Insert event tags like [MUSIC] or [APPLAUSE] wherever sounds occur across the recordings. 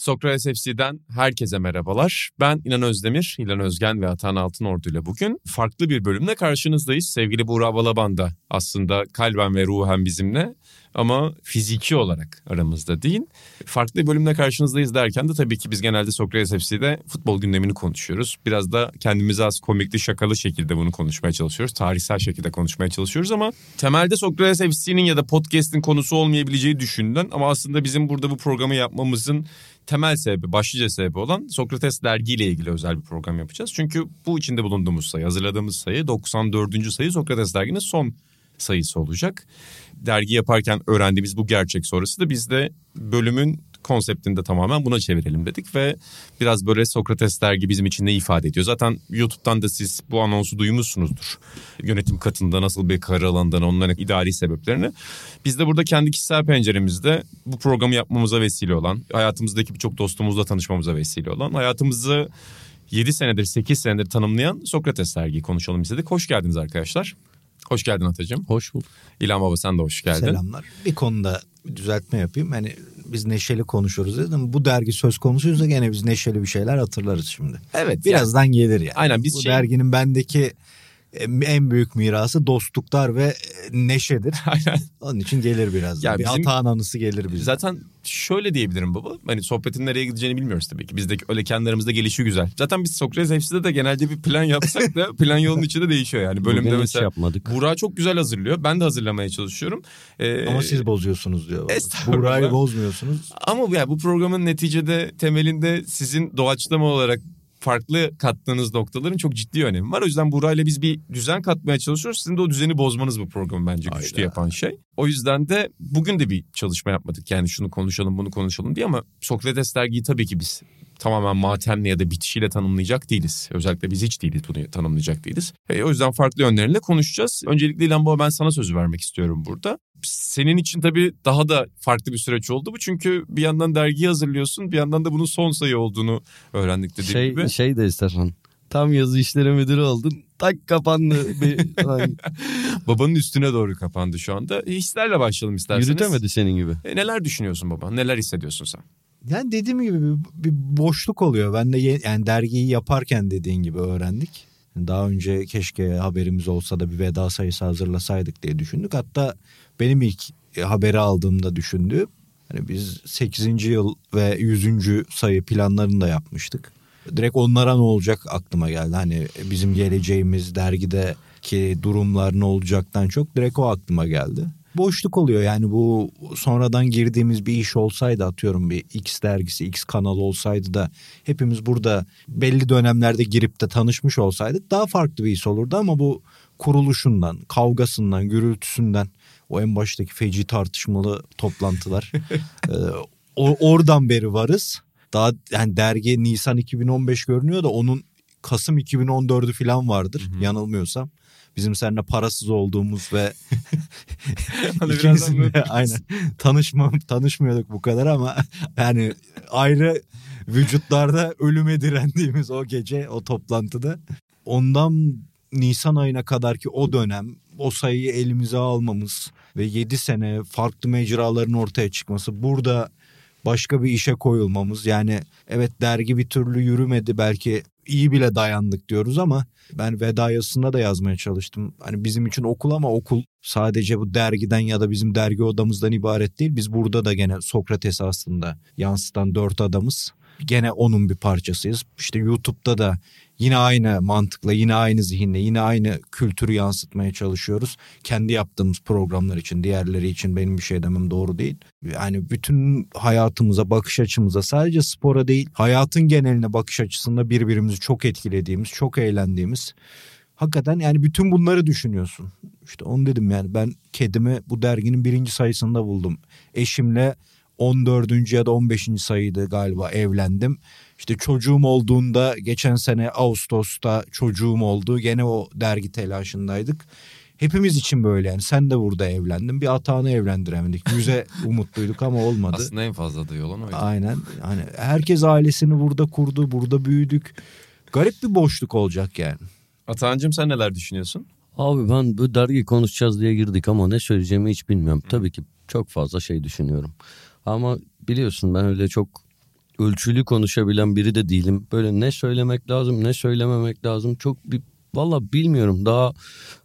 Sokrates FC'den herkese merhabalar. Ben İnan Özdemir, İlan Özgen ve Atan Altınordu ile bugün farklı bir bölümle karşınızdayız. Sevgili Buğra Balaban da aslında kalben ve ruhen bizimle ama fiziki olarak aramızda değil. Farklı bir bölümle karşınızdayız derken de tabii ki biz genelde Sokrates FC'de futbol gündemini konuşuyoruz. Biraz da kendimize az komikli şakalı şekilde bunu konuşmaya çalışıyoruz. Tarihsel şekilde konuşmaya çalışıyoruz ama temelde Sokrates FC'nin ya da podcast'in konusu olmayabileceği düşünülen ama aslında bizim burada bu programı yapmamızın temel sebebi, başlıca sebebi olan Sokrates dergiyle ilgili özel bir program yapacağız. Çünkü bu içinde bulunduğumuz sayı, hazırladığımız sayı 94. sayı Sokrates derginin son sayısı olacak. Dergi yaparken öğrendiğimiz bu gerçek sonrası da biz de bölümün konseptinde tamamen buna çevirelim dedik ve biraz böyle Sokrates dergi bizim için ne ifade ediyor? Zaten YouTube'dan da siz bu anonsu duymuşsunuzdur. Yönetim katında nasıl bir karar alındığını, onların idari sebeplerini. Biz de burada kendi kişisel penceremizde bu programı yapmamıza vesile olan, hayatımızdaki birçok dostumuzla tanışmamıza vesile olan, hayatımızı 7 senedir 8 senedir tanımlayan Sokrates dergiyi konuşalım istedik. Hoş geldiniz arkadaşlar. Hoş geldin Atacığım. Hoş bulduk. İlhan Baba sen de hoş geldin. Selamlar. Bir konuda düzeltme yapayım. Hani biz neşeli konuşuyoruz dedim. Bu dergi söz konusuysa gene biz neşeli bir şeyler hatırlarız şimdi. Evet. Birazdan yani, gelir yani. Aynen biz Bu şey... derginin bendeki en büyük mirası dostluklar ve neşedir. [LAUGHS] Aynen. Onun için gelir biraz. Ya bir bizim, atağın anısı gelir bize. Zaten şöyle diyebilirim baba. Hani sohbetin nereye gideceğini bilmiyoruz tabii ki. Bizdeki öyle kendi aramızda gelişi güzel. Zaten biz Sokrates FC'de de genelde bir plan yapsak da [LAUGHS] plan yolun içinde değişiyor yani. Bölümde Bugün mesela yapmadık. Burak çok güzel hazırlıyor. Ben de hazırlamaya çalışıyorum. Ee, Ama siz bozuyorsunuz diyor. Burak'ı bozmuyorsunuz. Ama yani bu programın neticede temelinde sizin doğaçlama olarak farklı kattığınız noktaların çok ciddi önemi var. O yüzden Buray'la biz bir düzen katmaya çalışıyoruz. Sizin de o düzeni bozmanız bu programı bence güçlü Aynen. yapan şey. O yüzden de bugün de bir çalışma yapmadık. Yani şunu konuşalım bunu konuşalım diye ama Sokrates dergiyi tabii ki biz tamamen matemle ya da bitişiyle tanımlayacak değiliz. Özellikle biz hiç değiliz bunu tanımlayacak değiliz. E, o yüzden farklı yönleriyle konuşacağız. Öncelikle İlhan Baba ben sana sözü vermek istiyorum burada. Senin için tabii daha da farklı bir süreç oldu bu. Çünkü bir yandan dergi hazırlıyorsun bir yandan da bunun son sayı olduğunu öğrendik dediğim şey, gibi. Şey de istersen tam yazı işleri müdürü oldun. Tak kapandı. [LAUGHS] Babanın üstüne doğru kapandı şu anda. Hislerle başlayalım isterseniz. Yürütemedi senin gibi. E, neler düşünüyorsun baba? Neler hissediyorsun sen? Yani dediğim gibi bir, bir boşluk oluyor. Ben de yani dergiyi yaparken dediğin gibi öğrendik. Daha önce keşke haberimiz olsa da bir veda sayısı hazırlasaydık diye düşündük. Hatta benim ilk haberi aldığımda düşündüğüm hani biz 8. yıl ve 100. sayı planlarını da yapmıştık. Direkt onlara ne olacak aklıma geldi. Hani bizim geleceğimiz dergideki durumlar ne olacaktan çok direkt o aklıma geldi boşluk oluyor. Yani bu sonradan girdiğimiz bir iş olsaydı atıyorum bir X dergisi, X kanal olsaydı da hepimiz burada belli dönemlerde girip de tanışmış olsaydık daha farklı bir iş olurdu ama bu kuruluşundan, kavgasından, gürültüsünden o en baştaki feci tartışmalı toplantılar. [LAUGHS] E, oradan beri varız. Daha yani dergi Nisan 2015 görünüyor da onun Kasım 2014'ü falan vardır hı hı. yanılmıyorsam. Bizim seninle parasız olduğumuz ve [LAUGHS] ikimizin de [LAUGHS] aynen. Tanışma, tanışmıyorduk bu kadar ama yani ayrı vücutlarda ölüme direndiğimiz o gece o toplantıda. Ondan Nisan ayına kadar ki o dönem o sayıyı elimize almamız ve 7 sene farklı mecraların ortaya çıkması burada başka bir işe koyulmamız yani evet dergi bir türlü yürümedi belki iyi bile dayandık diyoruz ama ben veda yazısında da yazmaya çalıştım. Hani bizim için okul ama okul sadece bu dergiden ya da bizim dergi odamızdan ibaret değil. Biz burada da gene Sokrates aslında yansıtan dört adamız. Gene onun bir parçasıyız. İşte YouTube'da da Yine aynı mantıkla, yine aynı zihinle, yine aynı kültürü yansıtmaya çalışıyoruz. Kendi yaptığımız programlar için, diğerleri için benim bir şey demem doğru değil. Yani bütün hayatımıza, bakış açımıza sadece spora değil, hayatın geneline bakış açısında birbirimizi çok etkilediğimiz, çok eğlendiğimiz hakikaten yani bütün bunları düşünüyorsun. İşte onu dedim yani ben kedimi bu derginin birinci sayısında buldum. Eşimle 14. ya da 15. sayıydı galiba evlendim İşte çocuğum olduğunda geçen sene Ağustos'ta çocuğum oldu. Gene o dergi telaşındaydık. Hepimiz için böyle yani. Sen de burada evlendin. Bir atağını evlendiremedik. Yüze [LAUGHS] umutluyduk ama olmadı. Aslında en fazla da olan oydu. Aynen. Hani herkes ailesini burada kurdu. Burada büyüdük. Garip bir boşluk olacak yani. Atancım sen neler düşünüyorsun? Abi ben bu dergi konuşacağız diye girdik ama ne söyleyeceğimi hiç bilmiyorum. Tabii ki çok fazla şey düşünüyorum. Ama biliyorsun ben öyle çok ölçülü konuşabilen biri de değilim. Böyle ne söylemek lazım ne söylememek lazım çok bir valla bilmiyorum daha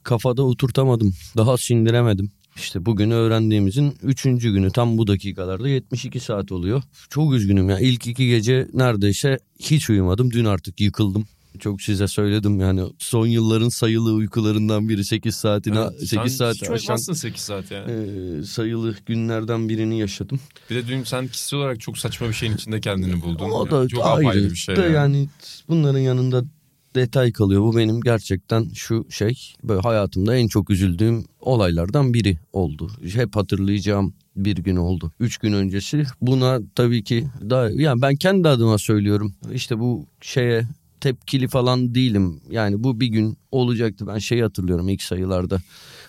kafada oturtamadım daha sindiremedim. İşte bugün öğrendiğimizin üçüncü günü tam bu dakikalarda 72 saat oluyor. Çok üzgünüm ya ilk iki gece neredeyse hiç uyumadım dün artık yıkıldım. Çok size söyledim yani son yılların sayılı uykularından biri 8 saatine Evet, 8 sen saat hiç aşan uyumazsın 8 saat yani. e, sayılı günlerden birini yaşadım. Bir de dün sen kişisel olarak çok saçma bir şeyin içinde kendini buldun. O Ya. da çok ayrı. bir şey. De yani. yani bunların yanında detay kalıyor. Bu benim gerçekten şu şey böyle hayatımda en çok üzüldüğüm olaylardan biri oldu. Hep hatırlayacağım bir gün oldu. Üç gün öncesi buna tabii ki daha yani ben kendi adıma söylüyorum. İşte bu şeye tepkili falan değilim. Yani bu bir gün olacaktı. Ben şeyi hatırlıyorum ilk sayılarda.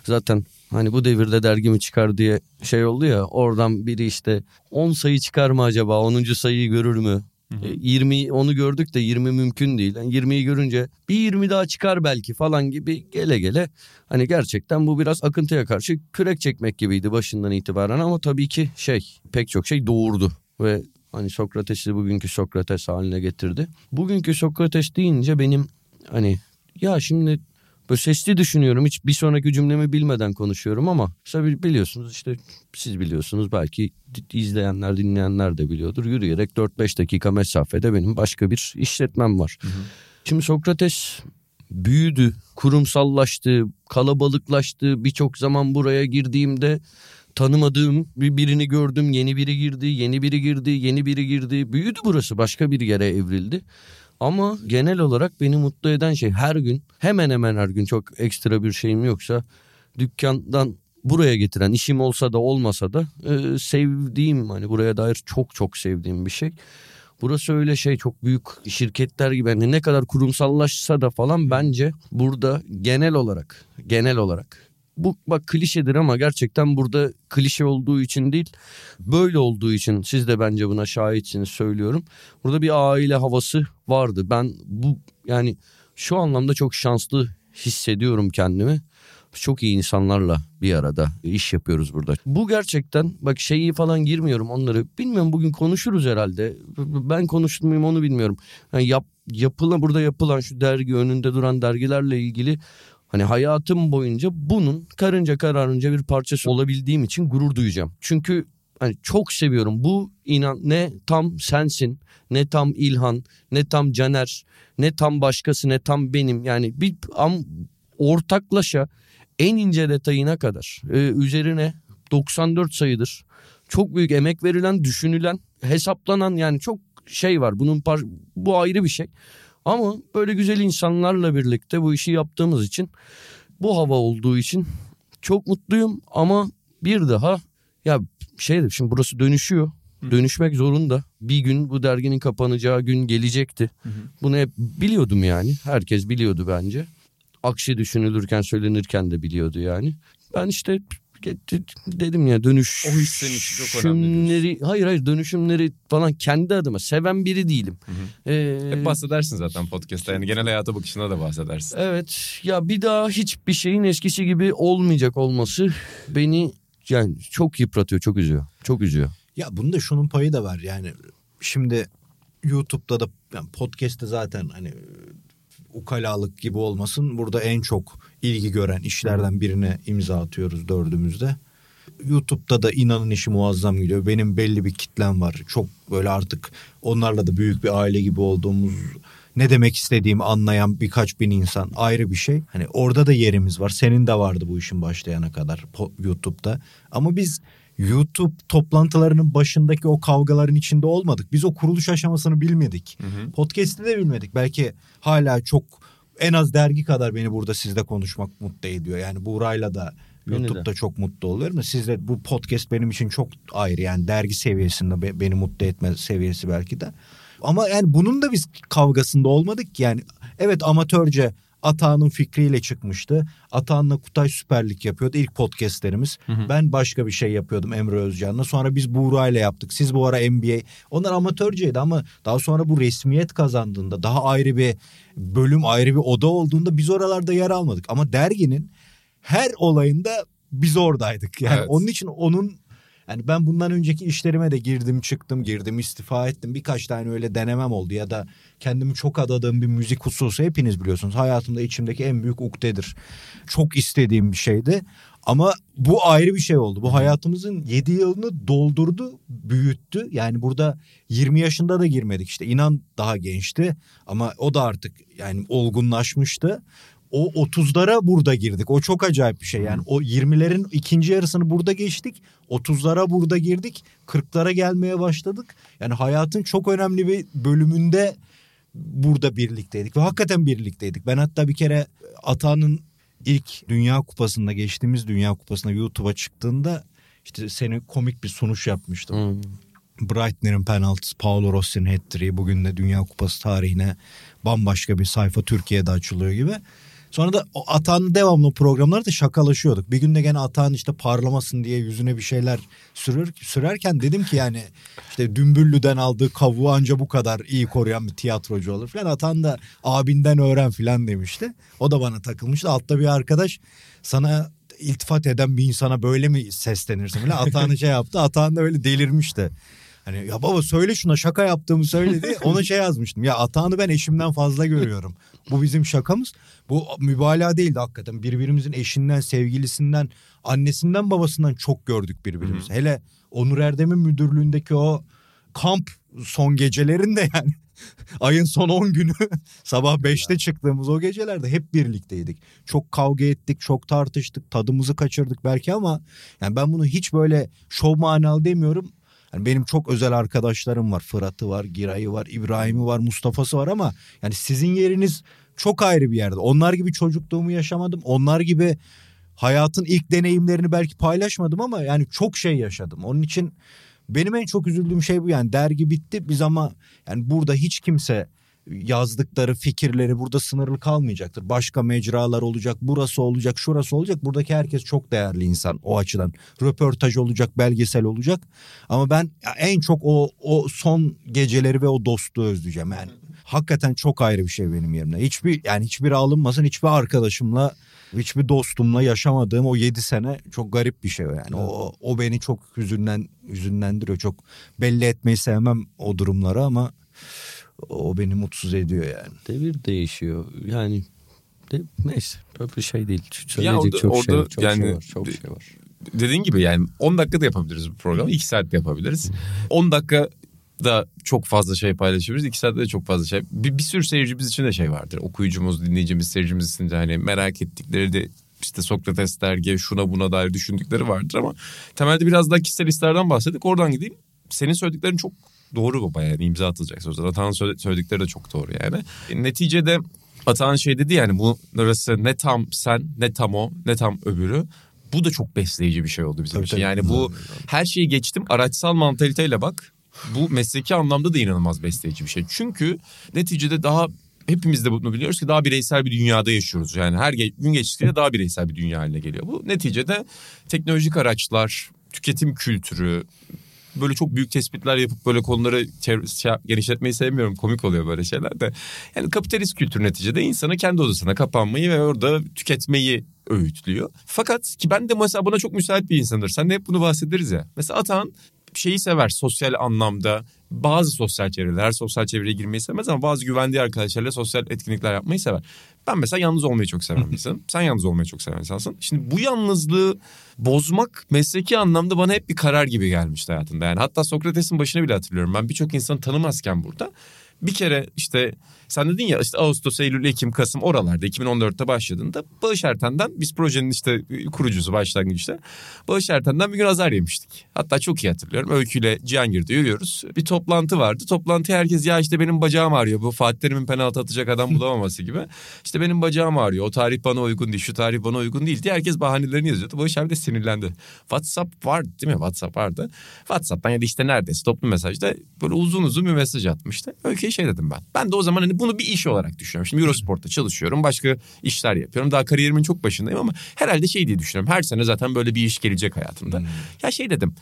Zaten hani bu devirde dergi mi çıkar diye şey oldu ya oradan biri işte 10 sayı çıkar mı acaba 10. sayıyı görür mü? E, 20 onu gördük de 20 mümkün değil. Yani 20'yi görünce bir 20 daha çıkar belki falan gibi gele gele hani gerçekten bu biraz akıntıya karşı kürek çekmek gibiydi başından itibaren ama tabii ki şey pek çok şey doğurdu ve hani Sokrates'i bugünkü Sokrates haline getirdi. Bugünkü Sokrates deyince benim hani ya şimdi böyle sesli düşünüyorum hiç bir sonraki cümlemi bilmeden konuşuyorum ama işte biliyorsunuz işte siz biliyorsunuz belki izleyenler dinleyenler de biliyordur yürüyerek 4-5 dakika mesafede benim başka bir işletmem var. Şimdi Sokrates büyüdü, kurumsallaştı, kalabalıklaştı. Birçok zaman buraya girdiğimde tanımadığım bir birini gördüm. Yeni biri girdi, yeni biri girdi, yeni biri girdi. Büyüdü burası, başka bir yere evrildi. Ama genel olarak beni mutlu eden şey her gün hemen hemen her gün çok ekstra bir şeyim yoksa dükkandan buraya getiren işim olsa da olmasa da e, sevdiğim hani buraya dair çok çok sevdiğim bir şey. Burası öyle şey çok büyük şirketler gibi hani ne kadar kurumsallaşsa da falan bence burada genel olarak genel olarak bu bak klişedir ama gerçekten burada klişe olduğu için değil böyle olduğu için siz de bence buna şahitsiniz söylüyorum. Burada bir aile havası vardı. Ben bu yani şu anlamda çok şanslı hissediyorum kendimi. Çok iyi insanlarla bir arada iş yapıyoruz burada. Bu gerçekten bak şeyi falan girmiyorum onları. Bilmiyorum bugün konuşuruz herhalde. Ben konuştum muyum onu bilmiyorum. Yani yap, yapılan burada yapılan şu dergi önünde duran dergilerle ilgili Hani hayatım boyunca bunun karınca kararınca bir parçası olabildiğim için gurur duyacağım. Çünkü hani çok seviyorum. Bu inan ne tam sensin, ne tam İlhan, ne tam Caner, ne tam başkası, ne tam benim. Yani bir am, ortaklaşa en ince detayına kadar e, üzerine 94 sayıdır. Çok büyük emek verilen, düşünülen, hesaplanan yani çok şey var. Bunun par bu ayrı bir şey. Ama böyle güzel insanlarla birlikte bu işi yaptığımız için bu hava olduğu için çok mutluyum ama bir daha ya şey şimdi burası dönüşüyor. Dönüşmek zorunda. Bir gün bu derginin kapanacağı gün gelecekti. Bunu hep biliyordum yani. Herkes biliyordu bence. Aksi düşünülürken söylenirken de biliyordu yani. Ben işte dedim ya dönüş O his senin için çok önemli dönüşümleri hayır hayır dönüşümleri falan kendi adıma seven biri değilim. Ee, Hep bahsedersin zaten podcast'ta. Yani genel hayata bakışına da bahsedersin. Evet ya bir daha hiçbir şeyin eskisi gibi olmayacak olması beni yani çok yıpratıyor, çok üzüyor. Çok üzüyor. Ya bunda şunun payı da var yani. Şimdi YouTube'da da yani podcast'te zaten hani ukalalık gibi olmasın. Burada en çok ilgi gören işlerden birine imza atıyoruz dördümüzde. YouTube'da da inanın işi muazzam gidiyor. Benim belli bir kitlem var. Çok böyle artık onlarla da büyük bir aile gibi olduğumuz ne demek istediğimi anlayan birkaç bin insan ayrı bir şey. Hani orada da yerimiz var. Senin de vardı bu işin başlayana kadar YouTube'da. Ama biz YouTube toplantılarının başındaki o kavgaların içinde olmadık. Biz o kuruluş aşamasını bilmedik. Hı hı. Podcast'te de bilmedik. Belki hala çok en az dergi kadar beni burada sizle konuşmak mutlu ediyor. Yani Buğra'yla da. YouTube'da çok mutlu oluyorum. Sizde bu podcast benim için çok ayrı. Yani dergi seviyesinde be- beni mutlu etme seviyesi belki de. Ama yani bunun da biz kavgasında olmadık ki yani. Evet amatörce Atağan'ın fikriyle çıkmıştı. Atağan'la Kutay süperlik yapıyordu ilk podcastlerimiz. Hı hı. Ben başka bir şey yapıyordum Emre Özcan'la. Sonra biz Buğra ile yaptık. Siz bu ara NBA. Onlar amatörceydi ama daha sonra bu resmiyet kazandığında daha ayrı bir bölüm ayrı bir oda olduğunda biz oralarda yer almadık. Ama derginin her olayında biz oradaydık. Yani evet. onun için onun yani ben bundan önceki işlerime de girdim çıktım girdim istifa ettim. Birkaç tane öyle denemem oldu ya da kendimi çok adadığım bir müzik hususu hepiniz biliyorsunuz. Hayatımda içimdeki en büyük ukdedir. Çok istediğim bir şeydi. Ama bu ayrı bir şey oldu. Bu hayatımızın 7 yılını doldurdu, büyüttü. Yani burada 20 yaşında da girmedik işte. İnan daha gençti ama o da artık yani olgunlaşmıştı o 30'lara burada girdik. O çok acayip bir şey. Yani o 20'lerin ikinci yarısını burada geçtik. 30'lara burada girdik. 40'lara gelmeye başladık. Yani hayatın çok önemli bir bölümünde burada birlikteydik ve hakikaten birlikteydik. Ben hatta bir kere Ata'nın ilk Dünya Kupası'nda geçtiğimiz Dünya Kupası'nda YouTube'a çıktığında işte seni komik bir sunuş yapmıştım. Hmm. Breitner'in penaltısı, Paolo Rossi'nin hat bugün de Dünya Kupası tarihine bambaşka bir sayfa Türkiye'de açılıyor gibi. Sonra da o Atan devamlı programlarda şakalaşıyorduk. Bir gün de gene Atan işte parlamasın diye yüzüne bir şeyler sürür, sürerken dedim ki yani işte Dümbüllü'den aldığı kavuğu anca bu kadar iyi koruyan bir tiyatrocu olur falan. Atan da abinden öğren falan demişti. O da bana takılmıştı. Altta bir arkadaş sana iltifat eden bir insana böyle mi seslenirsin. Atan'ı şey yaptı. Atan da öyle delirmişti. Hani ya baba söyle şuna şaka yaptığımı söyledi. Ona şey yazmıştım. Ya Atahan'ı ben eşimden fazla görüyorum. Bu bizim şakamız. Bu mübalağa değildi hakikaten. Birbirimizin eşinden, sevgilisinden, annesinden, babasından çok gördük birbirimizi. Hele Onur Erdem'in müdürlüğündeki o kamp son gecelerinde yani [LAUGHS] ayın son 10 günü [LAUGHS] sabah 5'te çıktığımız o gecelerde hep birlikteydik. Çok kavga ettik, çok tartıştık, tadımızı kaçırdık belki ama yani ben bunu hiç böyle şov manalı demiyorum. Yani benim çok özel arkadaşlarım var. Fırat'ı var, Giray'ı var, İbrahim'i var, Mustafa'sı var ama yani sizin yeriniz çok ayrı bir yerde. Onlar gibi çocukluğumu yaşamadım. Onlar gibi hayatın ilk deneyimlerini belki paylaşmadım ama yani çok şey yaşadım. Onun için benim en çok üzüldüğüm şey bu yani dergi bitti biz ama yani burada hiç kimse yazdıkları fikirleri burada sınırlı kalmayacaktır. Başka mecralar olacak, burası olacak, şurası olacak. Buradaki herkes çok değerli insan o açıdan. Röportaj olacak, belgesel olacak. Ama ben en çok o o son geceleri ve o dostluğu özleyeceğim yani. Hakikaten çok ayrı bir şey benim yerimde. Hiçbir yani hiçbir alınmasın, hiçbir arkadaşımla hiçbir dostumla yaşamadığım o yedi sene çok garip bir şey yani. O o beni çok hüzünlen hüzünlendiriyor. Çok belli etmeyi sevmem o durumları ama o beni mutsuz ediyor yani. Devir değişiyor. Yani de, neyse böyle bir şey değil. Söyleyecek orada, çok, orada şey, var, çok yani, şey var. Çok şey var. Dediğin gibi yani 10 dakika da yapabiliriz bu programı. 2 saat de yapabiliriz. 10 dakika da çok fazla şey paylaşıyoruz. 2 saatte de çok fazla şey. Bir, bir sürü seyircimiz için de şey vardır. Okuyucumuz, dinleyicimiz, seyircimiz için de hani merak ettikleri de işte Sokrates dergi şuna buna dair düşündükleri vardır ama temelde biraz daha kişisel hislerden bahsettik. Oradan gideyim. Senin söylediklerin çok doğru baba yani imza atılacak sözler. Atağın söyledikleri de çok doğru yani. Neticede Atağın şey dedi yani bu arası ne tam sen ne tam o ne tam öbürü. Bu da çok besleyici bir şey oldu bizim tabii, için. Tabii. Yani bu her şeyi geçtim araçsal mantaliteyle bak. Bu mesleki anlamda da inanılmaz besleyici bir şey. Çünkü neticede daha hepimiz de bunu biliyoruz ki daha bireysel bir dünyada yaşıyoruz. Yani her gün geçtikçe daha bireysel bir dünya haline geliyor. Bu neticede teknolojik araçlar, tüketim kültürü, böyle çok büyük tespitler yapıp böyle konuları şey, genişletmeyi sevmiyorum. Komik oluyor böyle şeyler de. Yani kapitalist kültür neticede insana kendi odasına kapanmayı ve orada tüketmeyi öğütlüyor. Fakat ki ben de mesela buna çok müsait bir insandır. Sen de hep bunu bahsederiz ya. Mesela Atan şeyi sever sosyal anlamda. Bazı sosyal çevreler, sosyal çevreye girmeyi sevmez ama bazı güvendiği arkadaşlarla sosyal etkinlikler yapmayı sever. Ben mesela yalnız olmayı çok seven bir [LAUGHS] insanım. Sen yalnız olmayı çok seven insansın. Şimdi bu yalnızlığı bozmak mesleki anlamda bana hep bir karar gibi gelmişti hayatımda. Yani hatta Sokrates'in başına bile hatırlıyorum. Ben birçok insanı tanımazken burada Bir kere işte sen dedin ya işte Ağustos, Eylül, Ekim, Kasım oralarda 2014'te başladığında Bağış Erten'den biz projenin işte kurucusu başlangıçta Bağış Erten'den bir gün azar yemiştik. Hatta çok iyi hatırlıyorum. Öykü ile Cihangir'de yürüyoruz. Bir toplantı vardı. Toplantıya herkes ya işte benim bacağım ağrıyor. Bu Fatih Terim'in penaltı atacak adam bulamaması gibi. [LAUGHS] İşte benim bacağım ağrıyor. O tarih bana uygun değil. Şu tarih bana uygun değil diye herkes bahanelerini yazıyordu. Bağış abi de sinirlendi. WhatsApp vardı değil mi? WhatsApp vardı. WhatsApp'tan ya da işte neredeyse toplu mesajda böyle uzun uzun bir mesaj atmıştı. Öykü'ye şey dedim ben. Ben de o zaman hani bunu bir iş olarak düşünüyorum. Şimdi Eurosport'ta çalışıyorum. Başka işler yapıyorum. Daha kariyerimin çok başındayım ama herhalde şey diye düşünüyorum. Her sene zaten böyle bir iş gelecek hayatımda. Hmm. Ya şey dedim.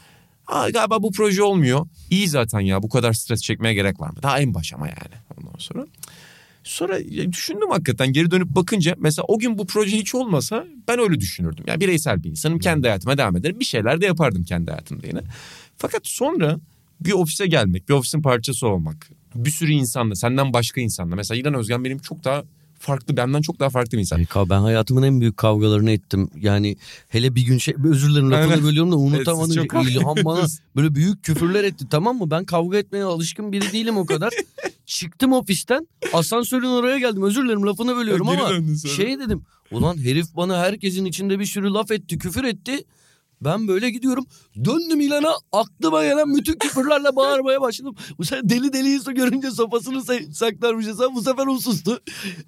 Aa, galiba bu proje olmuyor. İyi zaten ya bu kadar stres çekmeye gerek var mı? Daha en baş ama yani ondan sonra. Sonra düşündüm hakikaten geri dönüp bakınca mesela o gün bu proje hiç olmasa ben öyle düşünürdüm. Yani bireysel bir insanım kendi hayatıma devam ederim. Bir şeyler de yapardım kendi hayatımda yine. Fakat sonra bir ofise gelmek, bir ofisin parçası olmak, bir sürü insanla, senden başka insanla. Mesela İlhan Özgen benim çok daha farklı benden çok daha farklı bir insan. Ben hayatımın en büyük kavgalarını ettim. Yani hele bir gün şey özür dilerim lafını evet. bölüyorum da unutamadım. Evet, İlhan bana [LAUGHS] böyle büyük küfürler etti tamam mı? Ben kavga etmeye alışkın biri değilim o kadar. [LAUGHS] Çıktım ofisten asansörün oraya geldim özür dilerim lafını bölüyorum ama şey dedim. Ulan herif bana herkesin içinde bir sürü laf etti küfür etti. Ben böyle gidiyorum. Döndüm İlhan'a aklıma gelen bütün küfürlerle [LAUGHS] bağırmaya başladım. Bu sefer deli deli su görünce sopasını saklarmış hesap. Bu sefer o sustu.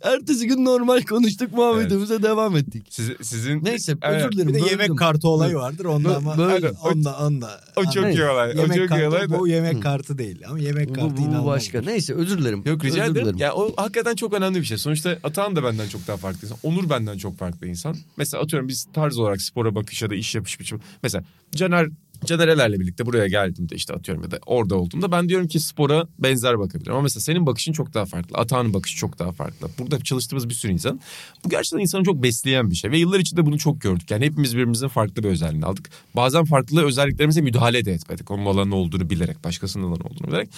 Ertesi gün normal konuştuk muhabbetimize evet. devam ettik. Siz, sizin Neyse evet. özür dilerim. Bir de böldüm. yemek kartı olayı vardır onda ama böyle, onda onda. O çok iyi olay. Yemek o çok kartı, iyi olay. Bu yemek kartı değil ama yemek kartı bu, bu başka. Neyse özür dilerim. Yok rica özür ederim. Ya o hakikaten çok önemli bir şey. Sonuçta Atahan da benden çok daha farklı insan. Onur benden çok farklı insan. Mesela atıyorum biz tarz olarak spora bakış ya da iş yapış biçimi. Mesela Caner Canerelerle birlikte buraya geldiğimde işte atıyorum ya da orada olduğumda ben diyorum ki spora benzer bakabilirim. Ama mesela senin bakışın çok daha farklı. Atağının bakışı çok daha farklı. Burada çalıştığımız bir sürü insan. Bu gerçekten insanı çok besleyen bir şey. Ve yıllar içinde bunu çok gördük. Yani hepimiz birbirimizin farklı bir özelliğini aldık. Bazen farklı özelliklerimize müdahale de etmedik. Onun alanı olduğunu bilerek, başkasının alanı olduğunu bilerek.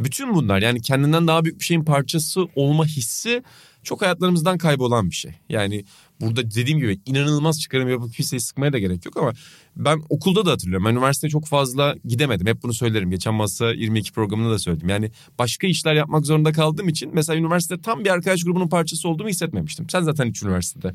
Bütün bunlar yani kendinden daha büyük bir şeyin parçası olma hissi çok hayatlarımızdan kaybolan bir şey. Yani burada dediğim gibi inanılmaz çıkarım yapıp kimseyi sıkmaya da gerek yok ama ben okulda da hatırlıyorum. Ben üniversiteye çok fazla gidemedim. Hep bunu söylerim. Geçen masa 22 programında da söyledim. Yani başka işler yapmak zorunda kaldığım için mesela üniversitede tam bir arkadaş grubunun parçası olduğumu hissetmemiştim. Sen zaten hiç üniversitede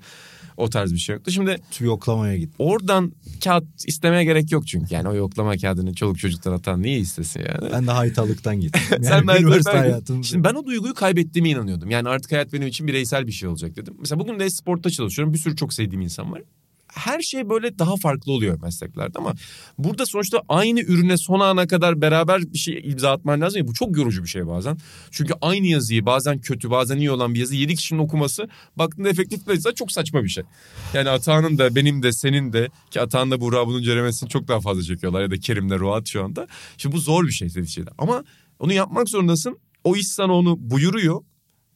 o tarz bir şey yoktu. Şimdi yoklamaya git. Oradan kağıt istemeye gerek yok çünkü. Yani o yoklama kağıdını çoluk çocuktan atan niye istesin yani? Ben de haytalıktan gittim. Yani [LAUGHS] Sen de üniversite hayatım. Şimdi ben o duyguyu kaybettiğime inanıyordum. Yani artık hayat benim için bireysel bir şey olacak dedim. Mesela bugün de sportta çalışıyorum. Bir sürü çok sevdiğim insan var her şey böyle daha farklı oluyor mesleklerde ama burada sonuçta aynı ürüne son ana kadar beraber bir şey imza atman lazım ya bu çok yorucu bir şey bazen. Çünkü aynı yazıyı bazen kötü bazen iyi olan bir yazı 7 kişinin okuması baktığında efektif değilse çok saçma bir şey. Yani Atağan'ın da benim de senin de ki Atağan da Buğra bunun ceremesini çok daha fazla çekiyorlar ya da Kerim'le Ruat şu anda. Şimdi bu zor bir şey neticede ama onu yapmak zorundasın. O iş sana onu buyuruyor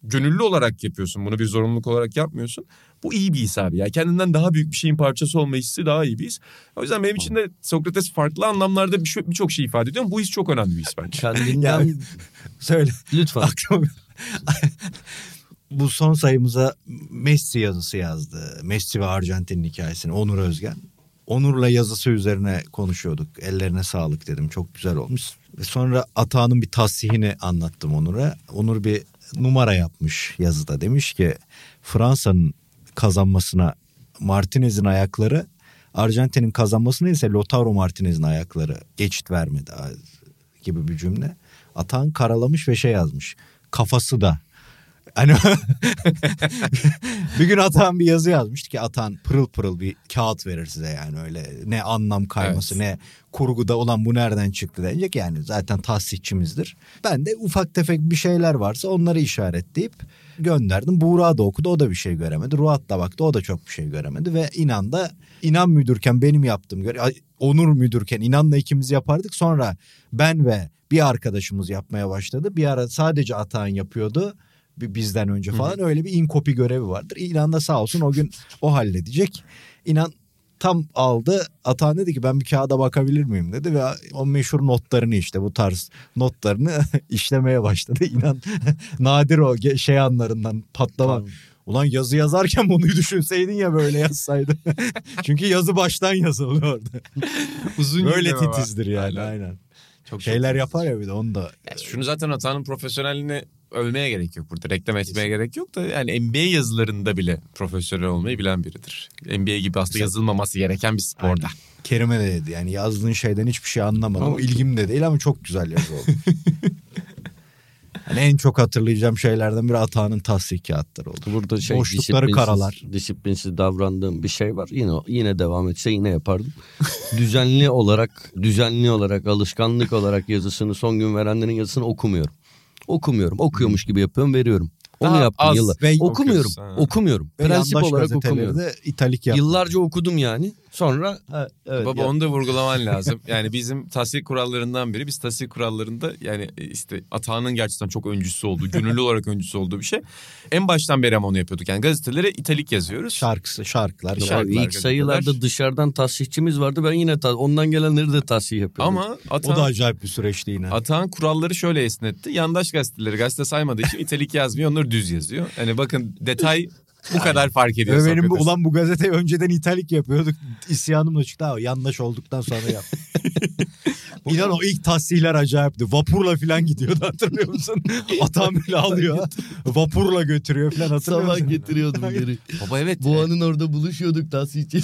gönüllü olarak yapıyorsun. Bunu bir zorunluluk olarak yapmıyorsun. Bu iyi bir his abi ya. Kendinden daha büyük bir şeyin parçası olma hissi daha iyi bir his. O yüzden benim için de Sokrates farklı anlamlarda birçok bir, bir şey ifade ediyor. Bu his çok önemli bir his bence. Kendinden... ya, söyle. Lütfen. bu son sayımıza Messi yazısı yazdı. Messi ve Arjantin'in hikayesini Onur Özgen. Onur'la yazısı üzerine konuşuyorduk. Ellerine sağlık dedim. Çok güzel olmuş. Ve sonra Atağan'ın bir tasihini anlattım Onur'a. Onur bir numara yapmış yazıda. Demiş ki Fransa'nın kazanmasına Martinez'in ayakları Arjantin'in kazanmasına ise Lautaro Martinez'in ayakları geçit vermedi gibi bir cümle. Atan karalamış ve şey yazmış. Kafası da Hani [LAUGHS] bir gün Atan bir yazı yazmıştı ki Atan pırıl pırıl bir kağıt verir size yani öyle ne anlam kayması evet. ne kurguda olan bu nereden çıktı denecek yani zaten tahsihçimizdir. Ben de ufak tefek bir şeyler varsa onları işaretleyip gönderdim. Buğra da okudu o da bir şey göremedi. Ruat da baktı o da çok bir şey göremedi ve inan da inan müdürken benim yaptığım göre Onur müdürken inanla ikimiz yapardık. Sonra ben ve bir arkadaşımız yapmaya başladı. Bir ara sadece Atahan yapıyordu bizden önce falan Hı-hı. öyle bir inkopi görevi vardır. İnan da sağ olsun o gün o halledecek. İnan tam aldı. Atan dedi ki ben bir kağıda bakabilir miyim dedi ve o meşhur notlarını işte bu tarz notlarını [LAUGHS] işlemeye başladı. İnan [LAUGHS] nadir o şey anlarından patlama. Tamam. Ulan yazı yazarken bunu düşünseydin ya böyle yazsaydın. [LAUGHS] Çünkü yazı baştan yazıldı orada. Uzun Böyle titizdir yani aynen. aynen. Çok Şeyler çok- yapar ya bir de onu da. Ya şunu zaten Atan'ın profesyonelliğini övmeye gerek yok burada. Reklam etmeye gerek yok da yani NBA yazılarında bile profesyonel olmayı bilen biridir. NBA gibi aslında yazılmaması gereken bir sporda. Kerime de dedi yani yazdığın şeyden hiçbir şey anlamadım. Ama ilgim de değil ama çok güzel yazı oldu. [LAUGHS] Hani en çok hatırlayacağım şeylerden biri Atağan'ın tahsil kağıtları oldu. Burada şey Boşlukları disiplinsiz- karalar. Disiplinsiz davrandığım bir şey var. Yine yine devam etse yine yapardım. [LAUGHS] düzenli olarak düzenli olarak alışkanlık olarak yazısını son gün verenlerin yazısını okumuyorum. Okumuyorum. Okuyormuş gibi yapıyorum, veriyorum. Onu Daha yaptım yıllar. okumuyorum. okuyorsun. Okumuyorum. Ve Prensip olarak okumuyorum. de italik yaptı. Yıllarca okudum yani. Sonra ha, evet, Baba ya- onu da vurgulaman lazım. [LAUGHS] Yani bizim tahsil kurallarından biri. Biz tahsil kurallarında yani işte Atağan'ın gerçekten çok öncüsü olduğu, gönüllü [LAUGHS] olarak öncüsü olduğu bir şey. En baştan beri ama onu yapıyorduk. Yani gazetelere italik yazıyoruz. Şarkısı, şarkılar. Şarkılar, ilk sayılarda gazeteler. dışarıdan tasihçimiz vardı. Ben yine ta- ondan gelenleri de tasih yapıyordum. Ama O da acayip bir süreçti yine. Atağan kuralları şöyle esnetti. Yandaş gazeteleri gazete saymadığı için italik yazmıyor. Onları düz yazıyor. Hani bakın detay bu kadar fark ediyor. Benim bu, ulan bu gazeteyi önceden italik yapıyorduk. İsyanımla çıktı ama yandaş olduktan sonra yap. [LAUGHS] İnan o ilk tahsiller acayipti. Vapurla falan gidiyordu hatırlıyor musun? [LAUGHS] Atam bile alıyor. Vapurla götürüyor falan hatırlıyor musun? Sabah getiriyordum geri. [LAUGHS] Baba evet. Boğanın orada buluşuyorduk tasihçi.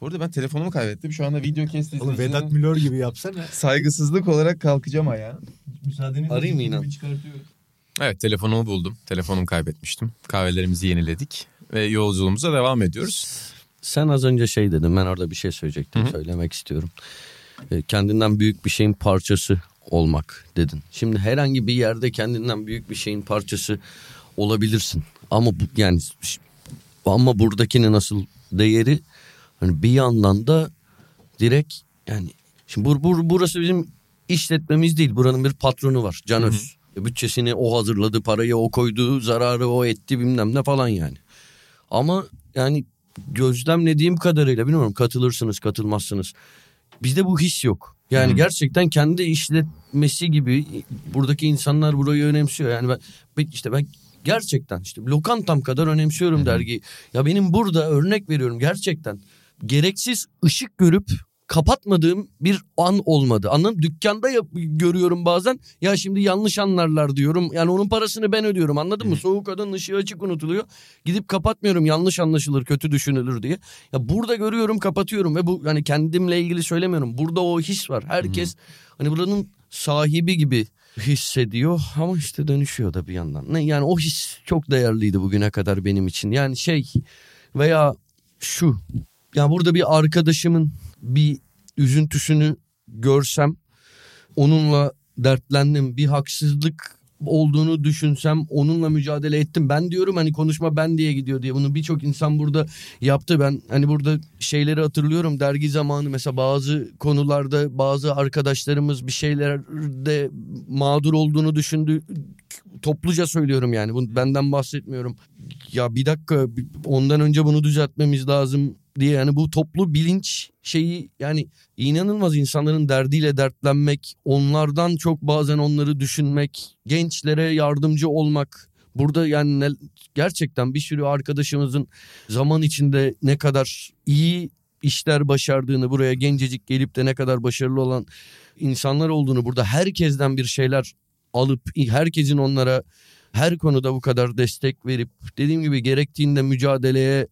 Bu arada ben telefonumu kaybettim. Şu anda video kesti. Oğlum Vedat Milor gibi yapsana. Saygısızlık olarak kalkacağım ayağa. Müsaadenizle Arayayım mı inan? Evet telefonumu buldum. Telefonumu kaybetmiştim. Kahvelerimizi yeniledik. Ve yolculuğumuza devam ediyoruz. Sen az önce şey dedin ben orada bir şey söyleyecektim söylemek istiyorum. E, Kendinden büyük bir şeyin parçası olmak dedin. Şimdi herhangi bir yerde kendinden büyük bir şeyin parçası olabilirsin. Ama bu yani ama buradakinin nasıl değeri hani bir yandan da direkt yani şimdi bur, bur, burası bizim işletmemiz değil. Buranın bir patronu var. Can Öz. E, Bütçesini o hazırladı, parayı o koydu, zararı o etti bilmem ne falan yani. Ama yani gözlemlediğim kadarıyla bilmiyorum katılırsınız katılmazsınız. Bizde bu his yok. Yani gerçekten kendi işletmesi gibi buradaki insanlar burayı önemsiyor. Yani ben, işte ben gerçekten işte lokantam kadar önemsiyorum dergiyi. Ya benim burada örnek veriyorum gerçekten gereksiz ışık görüp kapatmadığım bir an olmadı. Anladın? Dükkanda yap- görüyorum bazen. Ya şimdi yanlış anlarlar diyorum. Yani onun parasını ben ödüyorum. Anladın mı? Soğuk odanın ışığı açık unutuluyor. Gidip kapatmıyorum. Yanlış anlaşılır, kötü düşünülür diye. Ya burada görüyorum, kapatıyorum ve bu yani kendimle ilgili söylemiyorum. Burada o his var. Herkes hani buranın sahibi gibi hissediyor ama işte dönüşüyor da bir yandan. Yani o his çok değerliydi bugüne kadar benim için. Yani şey veya şu ya burada bir arkadaşımın bir üzüntüsünü görsem onunla dertlendim bir haksızlık olduğunu düşünsem onunla mücadele ettim. Ben diyorum hani konuşma ben diye gidiyor diye. Bunu birçok insan burada yaptı. Ben hani burada şeyleri hatırlıyorum. Dergi zamanı mesela bazı konularda bazı arkadaşlarımız bir şeylerde mağdur olduğunu düşündü. Topluca söylüyorum yani. Bunu benden bahsetmiyorum. Ya bir dakika ondan önce bunu düzeltmemiz lazım diye yani bu toplu bilinç şeyi yani inanılmaz insanların derdiyle dertlenmek, onlardan çok bazen onları düşünmek, gençlere yardımcı olmak. Burada yani ne- gerçekten bir sürü arkadaşımızın zaman içinde ne kadar iyi işler başardığını, buraya gencecik gelip de ne kadar başarılı olan insanlar olduğunu, burada herkesten bir şeyler alıp herkesin onlara her konuda bu kadar destek verip dediğim gibi gerektiğinde mücadeleye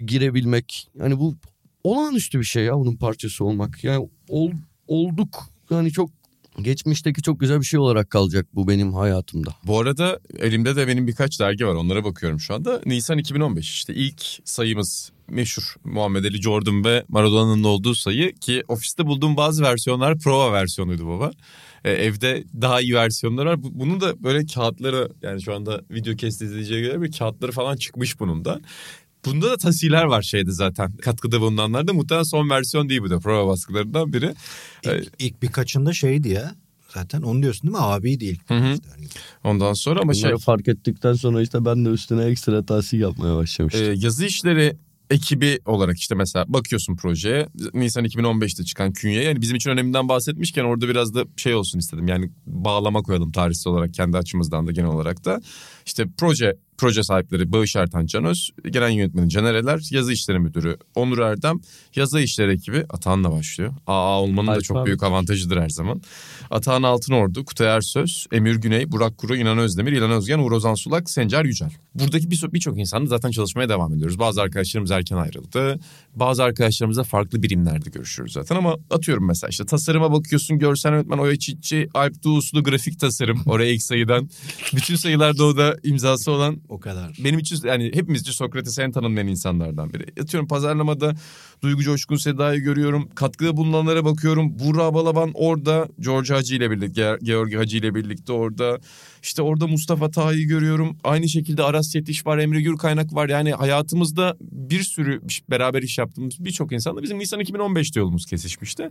girebilmek. Yani bu olağanüstü bir şey ya bunun parçası olmak. Yani ol- olduk yani çok geçmişteki çok güzel bir şey olarak kalacak bu benim hayatımda. Bu arada elimde de benim birkaç dergi var. Onlara bakıyorum şu anda. Nisan 2015 işte ilk sayımız meşhur Muhammed Ali Jordan ve Maradona'nın olduğu sayı ki ofiste bulduğum bazı versiyonlar prova versiyonuydu baba. Ee, evde daha iyi versiyonları var. Bu- Bunun da böyle kağıtları yani şu anda video kesti izleyiciye göre bir kağıtları falan çıkmış bunun da. Bunda da tasihler var şeyde zaten. Katkıda bulunanlarda muhtemelen son versiyon değil bu da prova baskılarından biri. İlk, ilk birkaçında şeydi ya. Zaten onu diyorsun değil mi? Abiydi ilk. Hı hı. İşte hani Ondan sonra ama şey Bunları fark ettikten sonra işte ben de üstüne ekstra tahsil yapmaya başlamıştım. Ee, yazı işleri ekibi olarak işte mesela bakıyorsun projeye Nisan 2015'te çıkan künye yani bizim için öneminden bahsetmişken orada biraz da şey olsun istedim yani bağlama koyalım tarihsel olarak kendi açımızdan da genel olarak da işte proje proje sahipleri Bağış Ertan Canöz, genel yönetmeni Canereler, yazı işleri müdürü Onur Erdem, yazı işleri ekibi Atahan'la başlıyor. AA olmanın da Alfa çok abi. büyük avantajıdır her zaman. Atahan Altınordu, Kutay Ersöz, Emir Güney, Burak Kuru, İnan Özdemir, İlan Özgen, Uğur Ozan Sulak, Sencer Yücel. Buradaki birçok birçok insanla zaten çalışmaya devam ediyoruz. Bazı arkadaşlarımız erken ayrıldı. Bazı arkadaşlarımızla farklı birimlerde görüşüyoruz zaten ama atıyorum mesela işte tasarıma bakıyorsun görsel yönetmen Oya Çiççi, Alp Doğuslu grafik tasarım oraya ilk sayıdan. Bütün sayılarda o da imzası olan O kadar. benim için yani hepimiz için Sokrates'i en tanınmayan insanlardan biri. Yatıyorum pazarlamada Duygu Coşkun Seda'yı görüyorum. Katkıda bulunanlara bakıyorum. Buğra Balaban orada. George Hacı ile birlikte. Ge- Georgi Hacı ile birlikte orada. İşte orada Mustafa Taha'yı görüyorum. Aynı şekilde Aras Yetiş var. Emre Gürkaynak var. Yani hayatımızda bir sürü beraber iş yaptığımız birçok insanla bizim Nisan 2015'te yolumuz kesişmişti.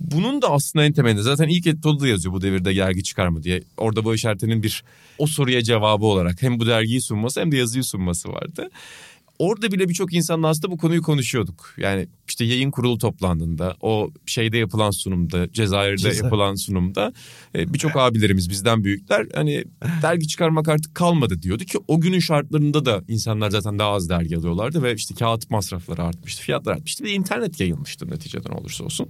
Bunun da aslında en temelinde zaten ilk etolda yazıyor bu devirde gergi çıkar mı diye. Orada Bağış Erten'in bir o soruya cevabı olarak hem bu dergiyi sunması hem de yazıyı sunması vardı. Orada bile birçok insanla aslında bu konuyu konuşuyorduk. Yani işte yayın kurulu toplandığında, o şeyde yapılan sunumda, Cezayir'de Cezayir. yapılan sunumda e, birçok abilerimiz bizden büyükler hani dergi çıkarmak artık kalmadı diyordu ki o günün şartlarında da insanlar zaten daha az dergi alıyorlardı ve işte kağıt masrafları artmıştı, fiyatlar artmıştı ve internet yayılmıştı neticeden olursa olsun.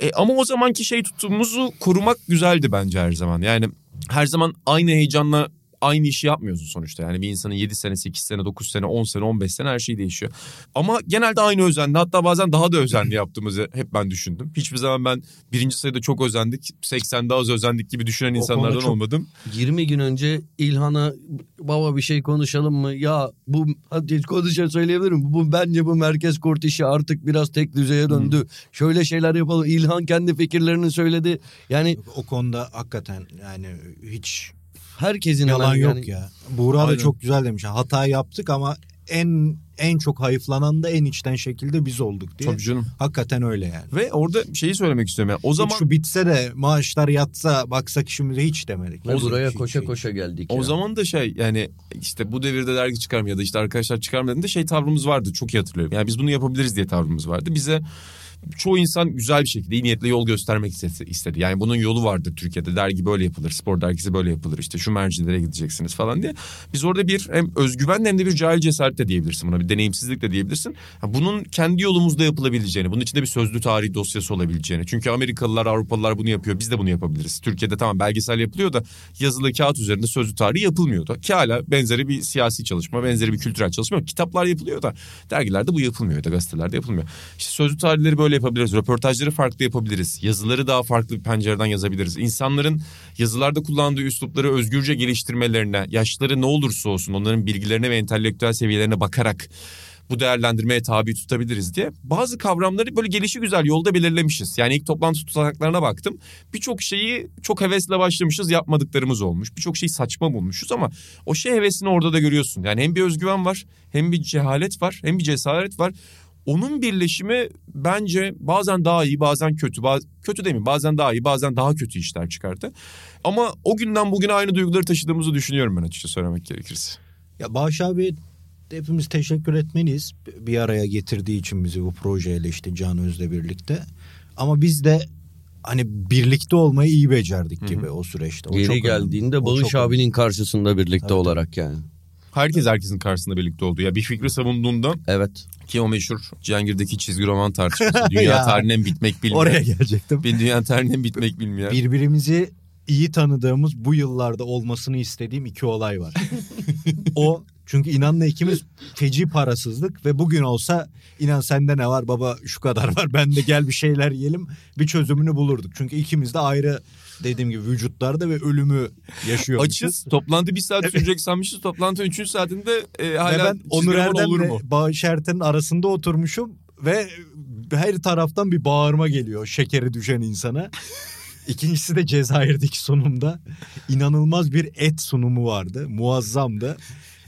E, ama o zamanki şey tutumuzu korumak güzeldi bence her zaman. Yani her zaman aynı heyecanla aynı işi yapmıyorsun sonuçta. Yani bir insanın 7 sene, 8 sene, 9 sene, 10 sene, 15 sene her şey değişiyor. Ama genelde aynı özenli hatta bazen daha da özenli yaptığımızı hep ben düşündüm. Hiçbir zaman ben birinci sayıda çok özendik, 80 daha az özendik gibi düşünen insanlardan çok- olmadım. 20 gün önce İlhan'a baba bir şey konuşalım mı? Ya bu hadi konuşa söyleyebilirim. Bu bence bu merkez kort işi artık biraz tek düzeye döndü. Şöyle şeyler yapalım. İlhan kendi fikirlerini söyledi. Yani O konuda hakikaten yani hiç herkesin yalan hemen yok yani- ya. Buğra da Aynen. çok güzel demiş. Hata yaptık ama en en çok hayıflanan da en içten şekilde biz olduk diye. Tabii canım. Hakikaten öyle yani. Ve orada şeyi söylemek istiyorum. Yani o Hiç zaman şu bitse de maaşlar yatsa baksak işimize hiç demedik. O buraya şey- koşa şey- koşa geldik. O ya. zaman da şey yani işte bu devirde dergi çıkarma ya da işte arkadaşlar dediğinde şey tavrımız vardı çok iyi hatırlıyorum. Yani biz bunu yapabiliriz diye tavrımız vardı. Bize çoğu insan güzel bir şekilde iyi niyetle yol göstermek istedi. Yani bunun yolu vardır Türkiye'de. Dergi böyle yapılır, spor dergisi böyle yapılır. İşte şu mercilere gideceksiniz falan diye. Biz orada bir hem özgüven hem de bir cahil cesaret de diyebilirsin buna. Bir deneyimsizlik de diyebilirsin. Bunun kendi yolumuzda yapılabileceğini, bunun içinde bir sözlü tarih dosyası olabileceğini. Çünkü Amerikalılar, Avrupalılar bunu yapıyor. Biz de bunu yapabiliriz. Türkiye'de tamam belgesel yapılıyor da yazılı kağıt üzerinde sözlü tarih yapılmıyordu. Ki hala benzeri bir siyasi çalışma, benzeri bir kültürel çalışma. Kitaplar yapılıyor da dergilerde bu yapılmıyor ya da gazetelerde yapılmıyor. İşte sözlü tarihleri böyle yapabiliriz. Röportajları farklı yapabiliriz. Yazıları daha farklı bir pencereden yazabiliriz. İnsanların yazılarda kullandığı üslupları özgürce geliştirmelerine, yaşları ne olursa olsun onların bilgilerine ve entelektüel seviyelerine bakarak bu değerlendirmeye tabi tutabiliriz diye bazı kavramları böyle gelişi güzel yolda belirlemişiz. Yani ilk toplantı tutanaklarına baktım. Birçok şeyi çok hevesle başlamışız yapmadıklarımız olmuş. Birçok şeyi saçma bulmuşuz ama o şey hevesini orada da görüyorsun. Yani hem bir özgüven var hem bir cehalet var hem bir cesaret var. Onun birleşimi bence bazen daha iyi bazen kötü. Baz- kötü demeyeyim bazen daha iyi bazen daha kötü işler çıkardı. Ama o günden bugüne aynı duyguları taşıdığımızı düşünüyorum ben açıkça söylemek gerekirse. Ya Bağış abi hepimiz teşekkür etmeliyiz. Bir araya getirdiği için bizi bu projeyle işte Can Öz'le birlikte. Ama biz de hani birlikte olmayı iyi becerdik gibi o süreçte. O önemli. geldiğinde O Bağış çok önemli. abinin karşısında birlikte Tabii, olarak yani. Herkes herkesin karşısında birlikte oldu. Ya bir fikri savunduğunda Evet. Ki o meşhur Cihangir'deki çizgi roman tartışması. [LAUGHS] Dünya Ya. tarihinden bitmek bilmeyen. Oraya gelecektim. Bir dünya tarihinden bitmek bilmeyen. Birbirimizi iyi tanıdığımız bu yıllarda olmasını istediğim iki olay var. [LAUGHS] o çünkü inanla ikimiz feci parasızlık ve bugün olsa inan sende ne var baba şu kadar var ben de gel bir şeyler yiyelim bir çözümünü bulurduk. Çünkü ikimiz de ayrı dediğim gibi vücutlarda ve ölümü yaşıyormuşuz. Açız. Toplantı bir saat sürecek sanmışız. Toplantı üçüncü saatinde e, Ve hala ben Onur? Erdem'le Bağış Erten'in arasında oturmuşum ve her taraftan bir bağırma geliyor şekeri düşen insana. [LAUGHS] İkincisi de Cezayir'deki sunumda inanılmaz bir et sunumu vardı. Muazzamdı.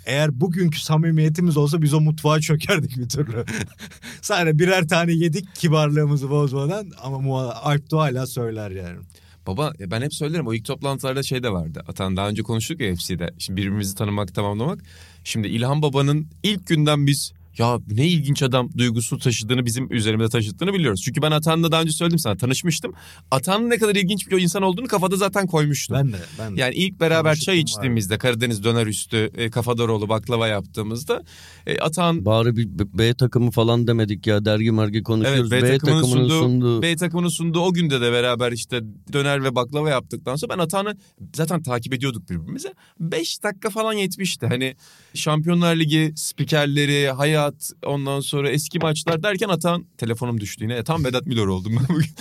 Eğer bugünkü samimiyetimiz olsa biz o mutfağa çökerdik bir türlü. [LAUGHS] Sadece birer tane yedik kibarlığımızı bozmadan ama Alp hala söyler yani. Baba e, ben hep söylerim o ilk toplantılarda şey de vardı. Atan daha önce konuştuk ya FC'de. Şimdi birbirimizi tanımak tamamlamak. Şimdi İlhan Baba'nın ilk günden biz ya ne ilginç adam duygusu taşıdığını bizim üzerimde taşıdığını biliyoruz. Çünkü ben Atan'la daha önce söyledim sana tanışmıştım. Atan'ın ne kadar ilginç bir insan olduğunu kafada zaten koymuştum. Ben de ben de. Yani ilk beraber çay içtiğimizde Karadeniz döner üstü e, kafadaroğlu baklava yaptığımızda e, Atan Bari bir B- B takımı falan demedik ya dergi mergi konuşuyoruz. Evet, B takımının sunduğu- sunduğu. B takımının sunduğu o günde de beraber işte döner ve baklava yaptıktan sonra ben Atan'ı zaten takip ediyorduk birbirimize. 5 dakika falan yetmişti. Hani Şampiyonlar Ligi spikerleri, hayat ondan sonra eski maçlar derken Atan telefonum düştü yine. E, Tam Vedat Milor oldum ben bugün. [LAUGHS]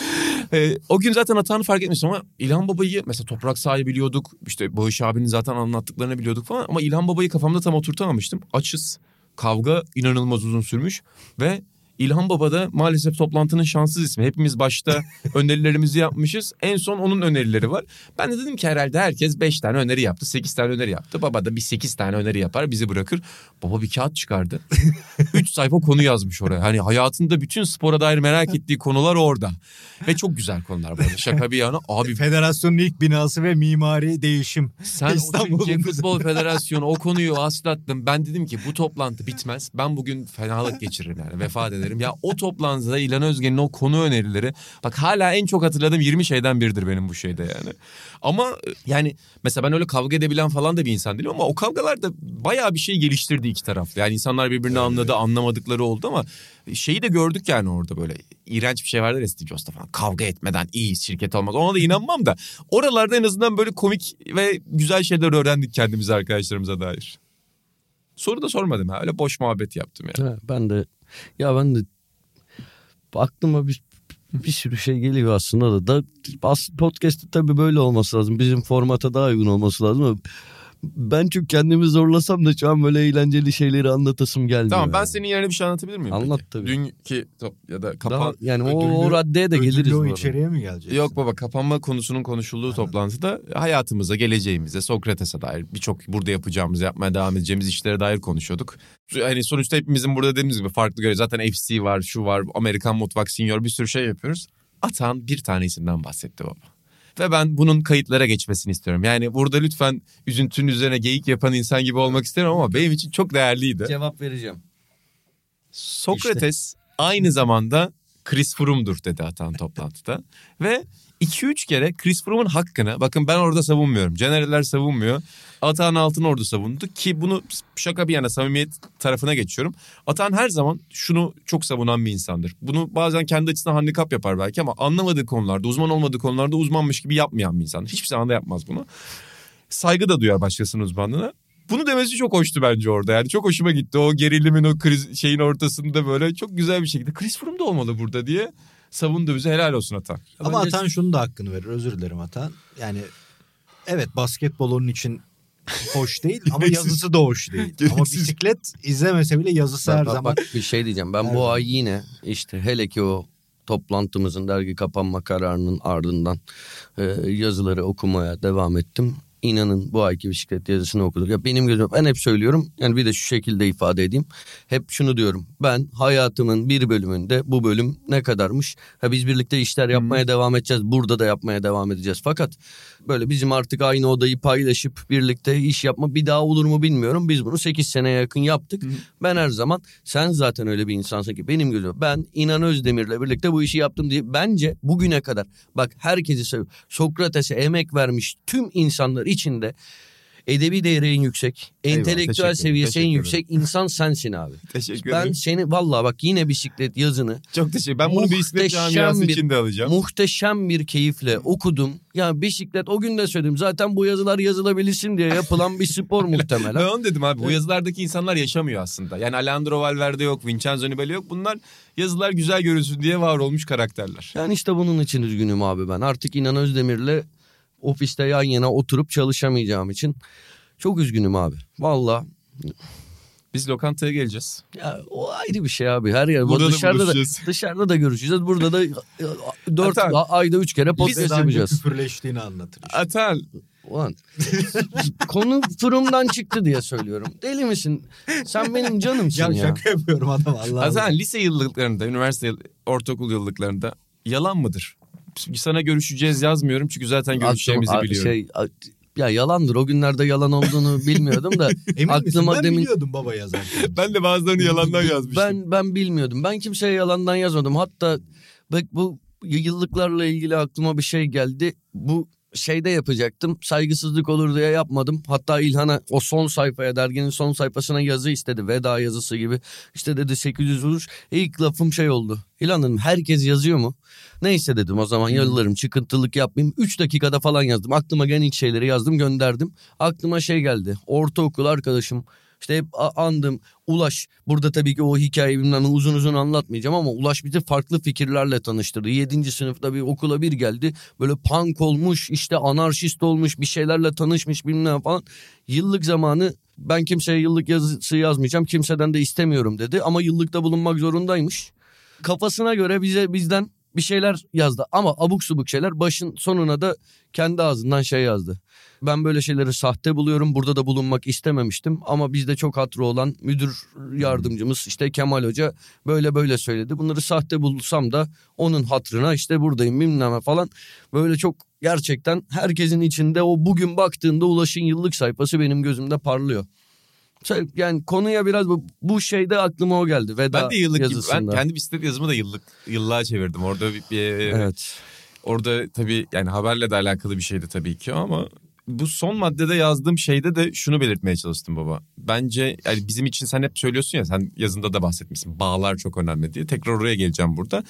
E, o gün zaten Atan'ı fark etmiştim ama İlhan Baba'yı mesela Toprak Saha'yı biliyorduk. İşte Bağış abinin zaten anlattıklarını biliyorduk falan. Ama İlhan Baba'yı kafamda tam oturtamamıştım. Açız. Kavga inanılmaz uzun sürmüş ve İlhan Baba da maalesef toplantının şanssız ismi. Hepimiz başta [LAUGHS] önerilerimizi yapmışız. En son onun önerileri var. Ben de dedim ki herhalde herkes 5 tane öneri yaptı. 8 tane öneri yaptı. Baba da bir 8 tane öneri yapar bizi bırakır. Baba bir kağıt çıkardı. [LAUGHS] 3 sayfa konu yazmış oraya. Hani hayatında bütün spora dair merak ettiği konular orada. Ve çok güzel konular bu arada. Şaka bir yana. Abi [LAUGHS] Federasyonun ilk binası ve mimari değişim. sen İstanbul'un Futbol Federasyonu o konuyu aslattın. Ben dedim ki bu toplantı bitmez. Ben bugün fenalık geçiririm yani vefat ederim. Ya o toplantıda İlhan Özgen'in o konu önerileri bak hala en çok hatırladığım 20 şeyden biridir benim bu şeyde yani. Ama e, yani mesela ben öyle kavga edebilen falan da bir insan değilim ama o kavgalar da bayağı bir şey geliştirdi iki taraflı. Yani insanlar birbirini anladı anlamadıkları oldu ama şeyi de gördük yani orada böyle iğrenç bir şey vardır ya Steve Jobs'ta falan kavga etmeden iyi şirket olmaz ona da inanmam da oralarda en azından böyle komik ve güzel şeyler öğrendik kendimize arkadaşlarımıza dair. Soru da sormadım ha öyle boş muhabbet yaptım yani. Ha, ben de ya ben de aklıma bir bir sürü şey geliyor aslında da. da as- podcast'te tabii böyle olması lazım. Bizim formata daha uygun olması lazım ben çünkü kendimi zorlasam da şu an böyle eğlenceli şeyleri anlatasım gelmiyor. Tamam ben yani. senin yerine bir şey anlatabilir miyim? Anlat peki? tabii. Dünkü ya da kapan... Daha, yani o, Ödüllü- o raddeye de geliriz. Ödüllü o içeriye mi gelecek? Yok baba kapanma konusunun konuşulduğu toplantıda hayatımıza, geleceğimize, Sokrates'e dair birçok burada yapacağımız, yapmaya devam edeceğimiz işlere dair konuşuyorduk. Hani sonuçta hepimizin burada dediğimiz gibi farklı göre zaten FC var, şu var, Amerikan mutfak, senior bir sürü şey yapıyoruz. Atan bir tane isimden bahsetti baba. Ve ben bunun kayıtlara geçmesini istiyorum. Yani burada lütfen üzüntünün üzerine geyik yapan insan gibi olmak isterim ama benim için çok değerliydi. Cevap vereceğim. Sokrates aynı zamanda Chris Froome'dur dedi Atan toplantıda. Ve 2-3 kere Chris Froome'un hakkını bakın ben orada savunmuyorum. Generaller savunmuyor. Atan Altınordu savundu ki bunu şaka bir yana samimiyet tarafına geçiyorum. Atan her zaman şunu çok savunan bir insandır. Bunu bazen kendi açısından handikap yapar belki ama anlamadığı konularda uzman olmadığı konularda uzmanmış gibi yapmayan bir insandır. Hiçbir zaman da yapmaz bunu. Saygı da duyar başkasının uzmanlığına. Bunu demesi çok hoştu bence orada. Yani çok hoşuma gitti. O gerilimin o kriz şeyin ortasında böyle çok güzel bir şekilde Chris Froome da olmalı burada diye savundu bize. Helal olsun Atan. Ama Bence- Atan şunu da hakkını verir. Özür dilerim Atan. Yani evet basketbol onun için hoş değil [LAUGHS] ama yazısı da hoş değil. Ama bisiklet izlemese bile yazısı her Bak, zaman. bak bir şey diyeceğim. Ben Her bu ay yine işte hele ki o toplantımızın dergi kapanma kararının ardından e, yazıları okumaya devam ettim. İnanın bu ayki bisiklet yazısını okuduk. Ya benim gözüm ben hep söylüyorum. Yani bir de şu şekilde ifade edeyim. Hep şunu diyorum. Ben hayatımın bir bölümünde bu bölüm ne kadarmış? Ha biz birlikte işler yapmaya devam edeceğiz. Burada da yapmaya devam edeceğiz. Fakat böyle bizim artık aynı odayı paylaşıp birlikte iş yapma bir daha olur mu bilmiyorum. Biz bunu 8 seneye yakın yaptık. Ben her zaman sen zaten öyle bir insansın ki benim gözüm. Ben İnan Özdemir'le birlikte bu işi yaptım diye bence bugüne kadar bak herkesi seviyorum. Sokrates'e emek vermiş tüm insanlar içinde edebi değeri en yüksek, Eyvallah, entelektüel teşekkür seviyesi en yüksek insan sensin abi. [LAUGHS] Teşekkür Ben ederim. seni vallahi bak yine bisiklet yazını Çok teşekkür Ben bunu bisiklet camiası bir- için de alacağım. muhteşem bir keyifle okudum. Ya bisiklet o gün de söyledim. Zaten bu yazılar yazılabilsin diye yapılan bir spor [LAUGHS] Ben muhtemelen. onu dedim abi. Bu yazılardaki insanlar yaşamıyor aslında. Yani Alejandro Valverde yok, Vincenzo Nibali yok. Bunlar yazılar güzel görünsün diye var olmuş karakterler. Yani işte bunun için üzgünüm abi ben. Artık İnan Özdemir'le ofiste yan yana oturup çalışamayacağım için çok üzgünüm abi. Valla Biz lokantaya geleceğiz. ya o ayrı bir şey abi. Her yer Burada da dışarıda da, dışarıda da görüşeceğiz. Burada da dört Hatta- ayda üç kere podcast Biz yapacağız. küfürleştiğini anlatır. işte. Atan Ulan konu fırımdan çıktı diye söylüyorum. Deli misin? Sen benim canımsın Ya, ya. şaka yapıyorum adam Allah Allah. Atan lise yıllıklarında, üniversite, ortaokul yıllıklarında yalan mıdır? Sana görüşeceğiz yazmıyorum çünkü zaten görüşeceğimizi Aklıma- biliyorum. Şey, Ya yalandır o günlerde yalan olduğunu bilmiyordum da [LAUGHS] Emin misin? aklıma Ben demin biliyordum baba yazarken. Ben de bazılarını yalandan yazmıştım. ben ben bilmiyordum. Ben kimseye yalandan yazmadım. Hatta bak bu yıllıklarla ilgili aklıma bir şey geldi. Bu şeyde yapacaktım. Saygısızlık olur diye yapmadım. Hatta İlhan'a o son sayfaya derginin son sayfasına yazı istedi. Veda yazısı gibi. İşte dedi 800 vuruş. İlk lafım şey oldu. İlhan Hanım herkes yazıyor mu? Neyse dedim o zaman yollarım çıkıntılık yapmayayım. 3 dakikada falan yazdım. Aklıma gelen ilk şeyleri yazdım gönderdim. Aklıma şey geldi. Ortaokul arkadaşım işte hep andım. Ulaş burada tabii ki o hikayeyi bilmem uzun uzun anlatmayacağım ama Ulaş bizi farklı fikirlerle tanıştırdı. 7. sınıfta bir okula bir geldi. Böyle punk olmuş işte anarşist olmuş bir şeylerle tanışmış bilmem falan. Yıllık zamanı ben kimseye yıllık yazısı yazmayacağım kimseden de istemiyorum dedi. Ama yıllıkta bulunmak zorundaymış. Kafasına göre bize bizden bir şeyler yazdı ama abuk subuk şeyler başın sonuna da kendi ağzından şey yazdı. Ben böyle şeyleri sahte buluyorum. Burada da bulunmak istememiştim. Ama bizde çok hatırı olan müdür yardımcımız işte Kemal Hoca böyle böyle söyledi. Bunları sahte bulsam da onun hatırına işte buradayım bilmem falan. Böyle çok gerçekten herkesin içinde o bugün baktığında Ulaş'ın yıllık sayfası benim gözümde parlıyor. Yani konuya biraz bu, bu şeyde aklıma o geldi. Veda Ben de yıllık gibi, ben yazısında. kendi bisiklet yazımı da yıllık yıllığa çevirdim. Orada bir, bir- Evet. orada tabii yani haberle de alakalı bir şeydi tabii ki ama bu son maddede yazdığım şeyde de şunu belirtmeye çalıştım baba. Bence yani bizim için sen hep söylüyorsun ya sen yazında da bahsetmişsin. Bağlar çok önemli diye. Tekrar oraya geleceğim burada.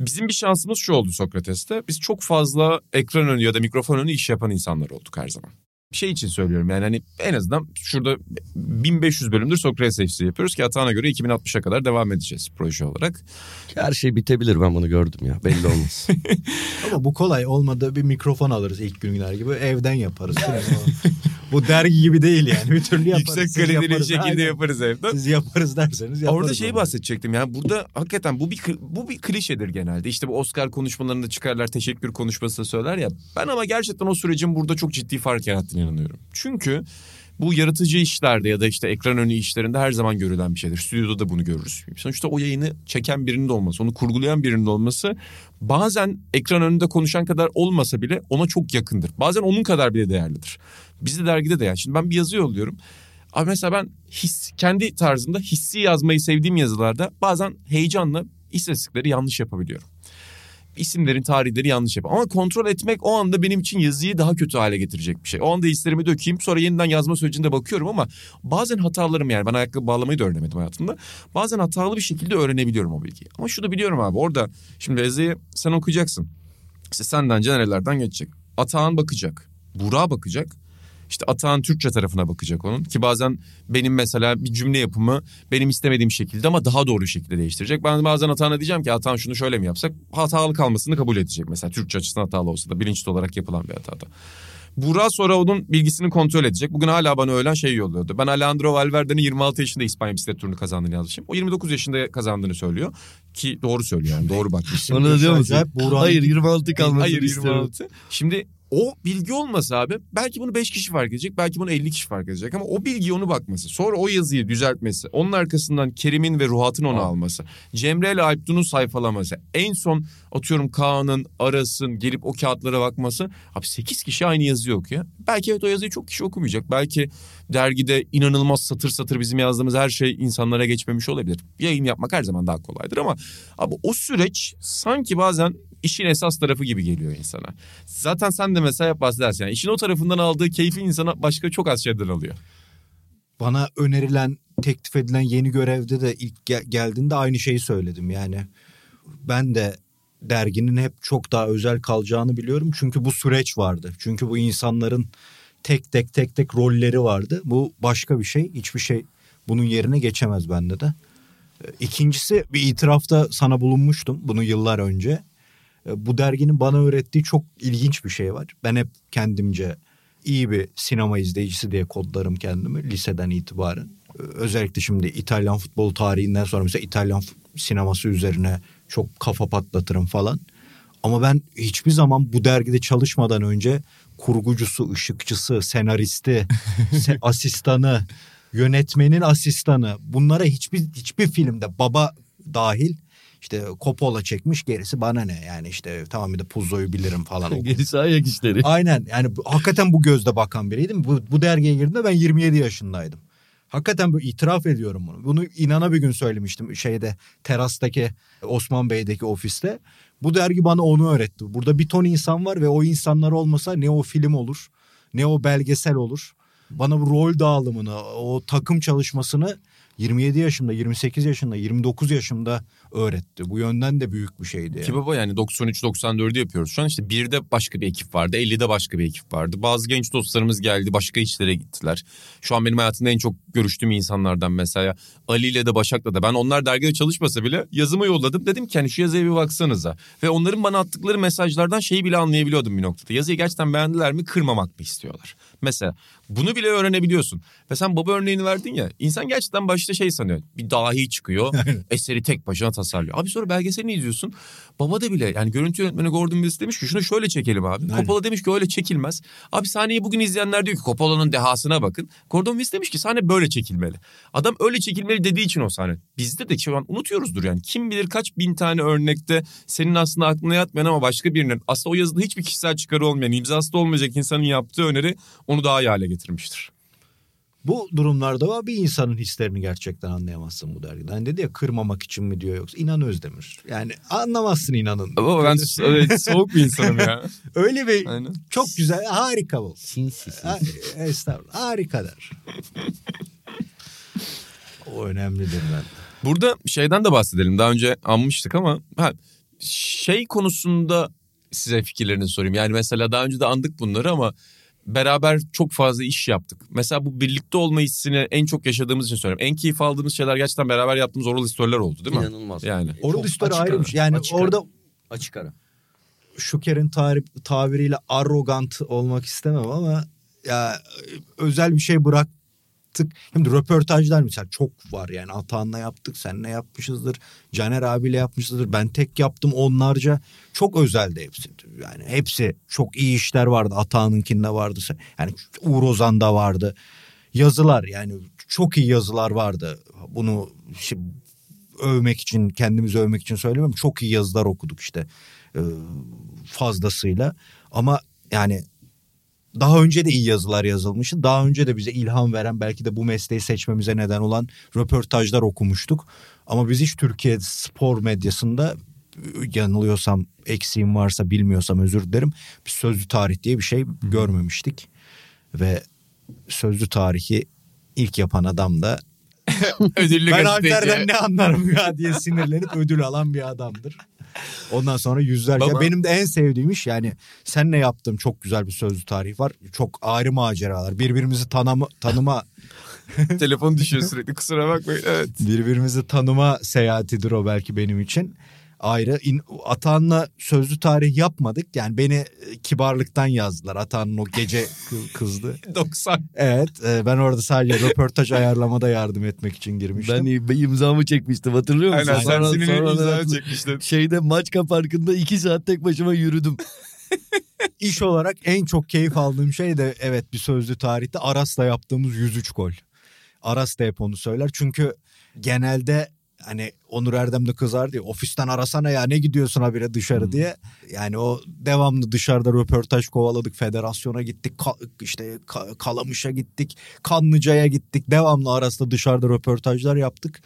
Bizim bir şansımız şu oldu Sokrates'te. Biz çok fazla ekran önü ya da mikrofon önü iş yapan insanlar olduk her zaman. Şey için söylüyorum yani hani en azından şurada 1500 bölümdür Sokrates FC yapıyoruz ki Atahan'a göre 2060'a kadar devam edeceğiz proje olarak. Her şey bitebilir ben bunu gördüm ya belli olmaz. [LAUGHS] Ama bu kolay olmadı bir mikrofon alırız ilk günler gibi evden yaparız. [LAUGHS] bu dergi gibi değil yani bir türlü yaparız. Yüksek kaliteli şekilde aynen. yaparız evden. Siz yaparız derseniz yaparız. Orada şeyi bahsedecektim yani burada hakikaten bu bir bu bir klişedir genelde. İşte bu Oscar konuşmalarında çıkarlar teşekkür konuşması söyler ya. Ben ama gerçekten o sürecin burada çok ciddi fark yarattığını inanıyorum. Çünkü bu yaratıcı işlerde ya da işte ekran önü işlerinde her zaman görülen bir şeydir. Stüdyoda da bunu görürüz. Sonuçta o yayını çeken birinin de olması, onu kurgulayan birinin de olması bazen ekran önünde konuşan kadar olmasa bile ona çok yakındır. Bazen onun kadar bile değerlidir. Bizde dergide de yani. Şimdi ben bir yazı yolluyorum. Abi mesela ben his, kendi tarzımda hissi yazmayı sevdiğim yazılarda bazen heyecanla istatistikleri yanlış yapabiliyorum. İsimlerin tarihleri yanlış yapıyorum. Ama kontrol etmek o anda benim için yazıyı daha kötü hale getirecek bir şey. O anda hislerimi dökeyim sonra yeniden yazma sürecinde bakıyorum ama bazen hatalarım yani ben ayakkabı bağlamayı da öğrenemedim hayatımda. Bazen hatalı bir şekilde öğrenebiliyorum o bilgiyi. Ama şunu biliyorum abi orada şimdi yazıyı sen okuyacaksın. İşte senden nerelerden geçecek. Atağan bakacak. Burak'a bakacak. İşte Atağan Türkçe tarafına bakacak onun. Ki bazen benim mesela bir cümle yapımı benim istemediğim şekilde ama daha doğru şekilde değiştirecek. Ben bazen Atağan'a diyeceğim ki Atağan şunu şöyle mi yapsak? Hatalı kalmasını kabul edecek mesela. Türkçe açısından hatalı olsa da bilinçli olarak yapılan bir hatada. Burak sonra onun bilgisini kontrol edecek. Bugün hala bana öğlen şey yolluyordu. Ben Alejandro Valverde'nin 26 yaşında İspanya bisiklet turunu kazandığını yazmışım. O 29 yaşında kazandığını söylüyor. Ki doğru söylüyor yani doğru bakmış. Onu da diyor musun? Hayır 26 kalmasını Hayır istiyorum. 26. Şimdi o bilgi olmasa abi belki bunu 5 kişi fark edecek belki bunu 50 kişi fark edecek ama o bilgiye onu bakması sonra o yazıyı düzeltmesi onun arkasından Kerim'in ve Ruhat'ın onu alması Cemre ile Alptun'un sayfalaması en son atıyorum Kaan'ın Aras'ın gelip o kağıtlara bakması. Abi 8 kişi aynı yazıyı okuyor. Belki evet o yazıyı çok kişi okumayacak. Belki dergide inanılmaz satır satır bizim yazdığımız her şey insanlara geçmemiş olabilir. Yayın yapmak her zaman daha kolaydır ama abi o süreç sanki bazen işin esas tarafı gibi geliyor insana. Zaten sen de mesela hep bahsedersin. Yani işin o tarafından aldığı keyfi insana başka çok az şeyden alıyor. Bana önerilen, teklif edilen yeni görevde de ilk gel- geldiğinde aynı şeyi söyledim. Yani ben de derginin hep çok daha özel kalacağını biliyorum. Çünkü bu süreç vardı. Çünkü bu insanların tek tek tek tek rolleri vardı. Bu başka bir şey. Hiçbir şey bunun yerine geçemez bende de. E, İkincisi bir itirafta sana bulunmuştum bunu yıllar önce. E, Bu derginin bana öğrettiği çok ilginç bir şey var. Ben hep kendimce iyi bir sinema izleyicisi diye kodlarım kendimi liseden itibaren. Ee, Özellikle şimdi İtalyan futbol tarihinden sonra mesela İtalyan sineması üzerine çok kafa patlatırım falan. Ama ben hiçbir zaman bu dergide çalışmadan önce kurgucusu, ışıkçısı, senaristi, [LAUGHS] se- asistanı, yönetmenin asistanı bunlara hiçbir hiçbir filmde baba dahil İşte Coppola çekmiş gerisi bana ne yani işte tamam bir de Puzo'yu bilirim falan. [LAUGHS] Gerisi ayak işleri. Aynen yani hakikaten bu gözle bakan biriydim. Bu, bu dergiye girdiğimde ben 27 yaşındaydım. Hakikaten böyle itiraf ediyorum bunu. Bunu inana bir gün söylemiştim şeyde terastaki Osman Bey'deki ofiste. Bu dergi bana onu öğretti. Burada bir ton insan var ve o insanlar olmasa ne o film olur ne o belgesel olur. Bana bu rol dağılımını, o takım çalışmasını 27 yaşımda, 28 yaşında, 29 yaşımda öğretti. Bu yönden de büyük bir şeydi. Ki baba yani 93-94'ü yapıyoruz. Şu an işte 1'de başka bir ekip vardı. 50'de başka bir ekip vardı. Bazı genç dostlarımız geldi. Başka işlere gittiler. Şu an benim hayatımda en çok görüştüğüm insanlardan mesela. Ali ile de Başak'la da. Ben onlar dergide çalışmasa bile yazımı yolladım. Dedim ki hani şu yazıya bir baksanıza. Ve onların bana attıkları mesajlardan şeyi bile anlayabiliyordum bir noktada. Yazıyı gerçekten beğendiler mi kırmamak mı istiyorlar? Mesela bunu bile öğrenebiliyorsun. Ve sen baba örneğini verdin ya. İnsan gerçekten başta şey sanıyor. Bir dahi çıkıyor. [LAUGHS] eseri tek başına tasarlıyor. Abi sonra belgeselini izliyorsun. Baba da bile yani görüntü yönetmeni Gordon Willis demiş ki şunu şöyle çekelim abi. Aynen. Coppola demiş ki öyle çekilmez. Abi sahneyi bugün izleyenler diyor ki Coppola'nın dehasına bakın. Gordon Willis demiş ki sahne böyle çekilmeli. Adam öyle çekilmeli dediği için o sahne. Bizde de şu an unutuyoruzdur yani. Kim bilir kaç bin tane örnekte senin aslında aklına yatmayan ama başka birinin aslında o yazıda hiçbir kişisel çıkarı olmayan imzası da olmayacak insanın yaptığı öneri onu daha iyi hale getirmiştir. Bu durumlarda var bir insanın hislerini gerçekten anlayamazsın bu dergide. Hani dedi ya kırmamak için mi diyor yoksa İnan Özdemir. Yani anlamazsın inanın. Ama ben evet, soğuk bir insanım ya. [LAUGHS] Öyle bir Aynen. çok güzel harika bu. Sinsi sinsi. Estağfurullah harika der. o önemlidir ben. Burada şeyden de bahsedelim. Daha önce anmıştık ama ha, şey konusunda size fikirlerinizi sorayım. Yani mesela daha önce de andık bunları ama beraber çok fazla iş yaptık. Mesela bu birlikte olma hissini en çok yaşadığımız için söylüyorum. En keyif aldığımız şeyler gerçekten beraber yaptığımız oral story'ler oldu değil mi? İnanılmaz. Yani. Oral Çok story açık ayrı ara, bir şey. Yani açık ara. orada Açık ara. Şuker'in tarif, tabiriyle arrogant olmak istemem ama ya özel bir şey bıraktık. Şimdi röportajlar mesela çok var yani Atahan'la yaptık, seninle yapmışızdır. Caner abiyle yapmışızdır. Ben tek yaptım onlarca. Çok özeldi hepsi. Yani hepsi çok iyi işler vardı. Atahan'ınkinde vardı. Yani Uğur Ozan'da vardı. Yazılar yani çok iyi yazılar vardı. Bunu şi- övmek için, kendimizi övmek için söylemiyorum. Çok iyi yazılar okuduk işte e, fazlasıyla. Ama yani daha önce de iyi yazılar yazılmıştı. Daha önce de bize ilham veren belki de bu mesleği seçmemize neden olan röportajlar okumuştuk. Ama biz hiç Türkiye spor medyasında yanılıyorsam eksiğim varsa bilmiyorsam özür dilerim. Bir sözlü tarih diye bir şey görmemiştik. Ve sözlü tarihi ilk yapan adam da [LAUGHS] Ödüllü ben gazeteci. Alper'den ne anlarım ya diye sinirlenip ödül alan bir adamdır. Ondan sonra yüzlerce. Baba- Benim de en sevdiğim iş yani senle yaptığım çok güzel bir sözlü tarih var. Çok ayrı maceralar. Birbirimizi tanıma, tanıma [LAUGHS] Telefon düşüyor sürekli kusura bakmayın. Evet. birbirimizi tanıma seyahatidir o belki benim için. Ayrı. İn, Atan'la sözlü tarih yapmadık. Yani beni e, kibarlıktan yazdılar. Atan'ın o gece kı- kızdı. [LAUGHS] 90. Evet e, ben orada sadece röportaj ayarlamada yardım etmek için girmiştim. Ben imzamı çekmiştim hatırlıyor musun? Aynen sen senin imzanı çekmiştin. Şeyde Maçka Parkı'nda iki saat tek başıma yürüdüm. [LAUGHS] İş olarak en çok keyif aldığım şey de evet bir sözlü tarihte Aras'la yaptığımız 103 gol. Aras da hep onu söyler. Çünkü genelde hani Onur Erdem de kızar diye ofisten arasana ya ne gidiyorsun habire dışarı diye. Yani o devamlı dışarıda röportaj kovaladık. Federasyona gittik. ka- işte ka- Kalamış'a gittik. Kanlıca'ya gittik. Devamlı Aras'ta dışarıda röportajlar yaptık.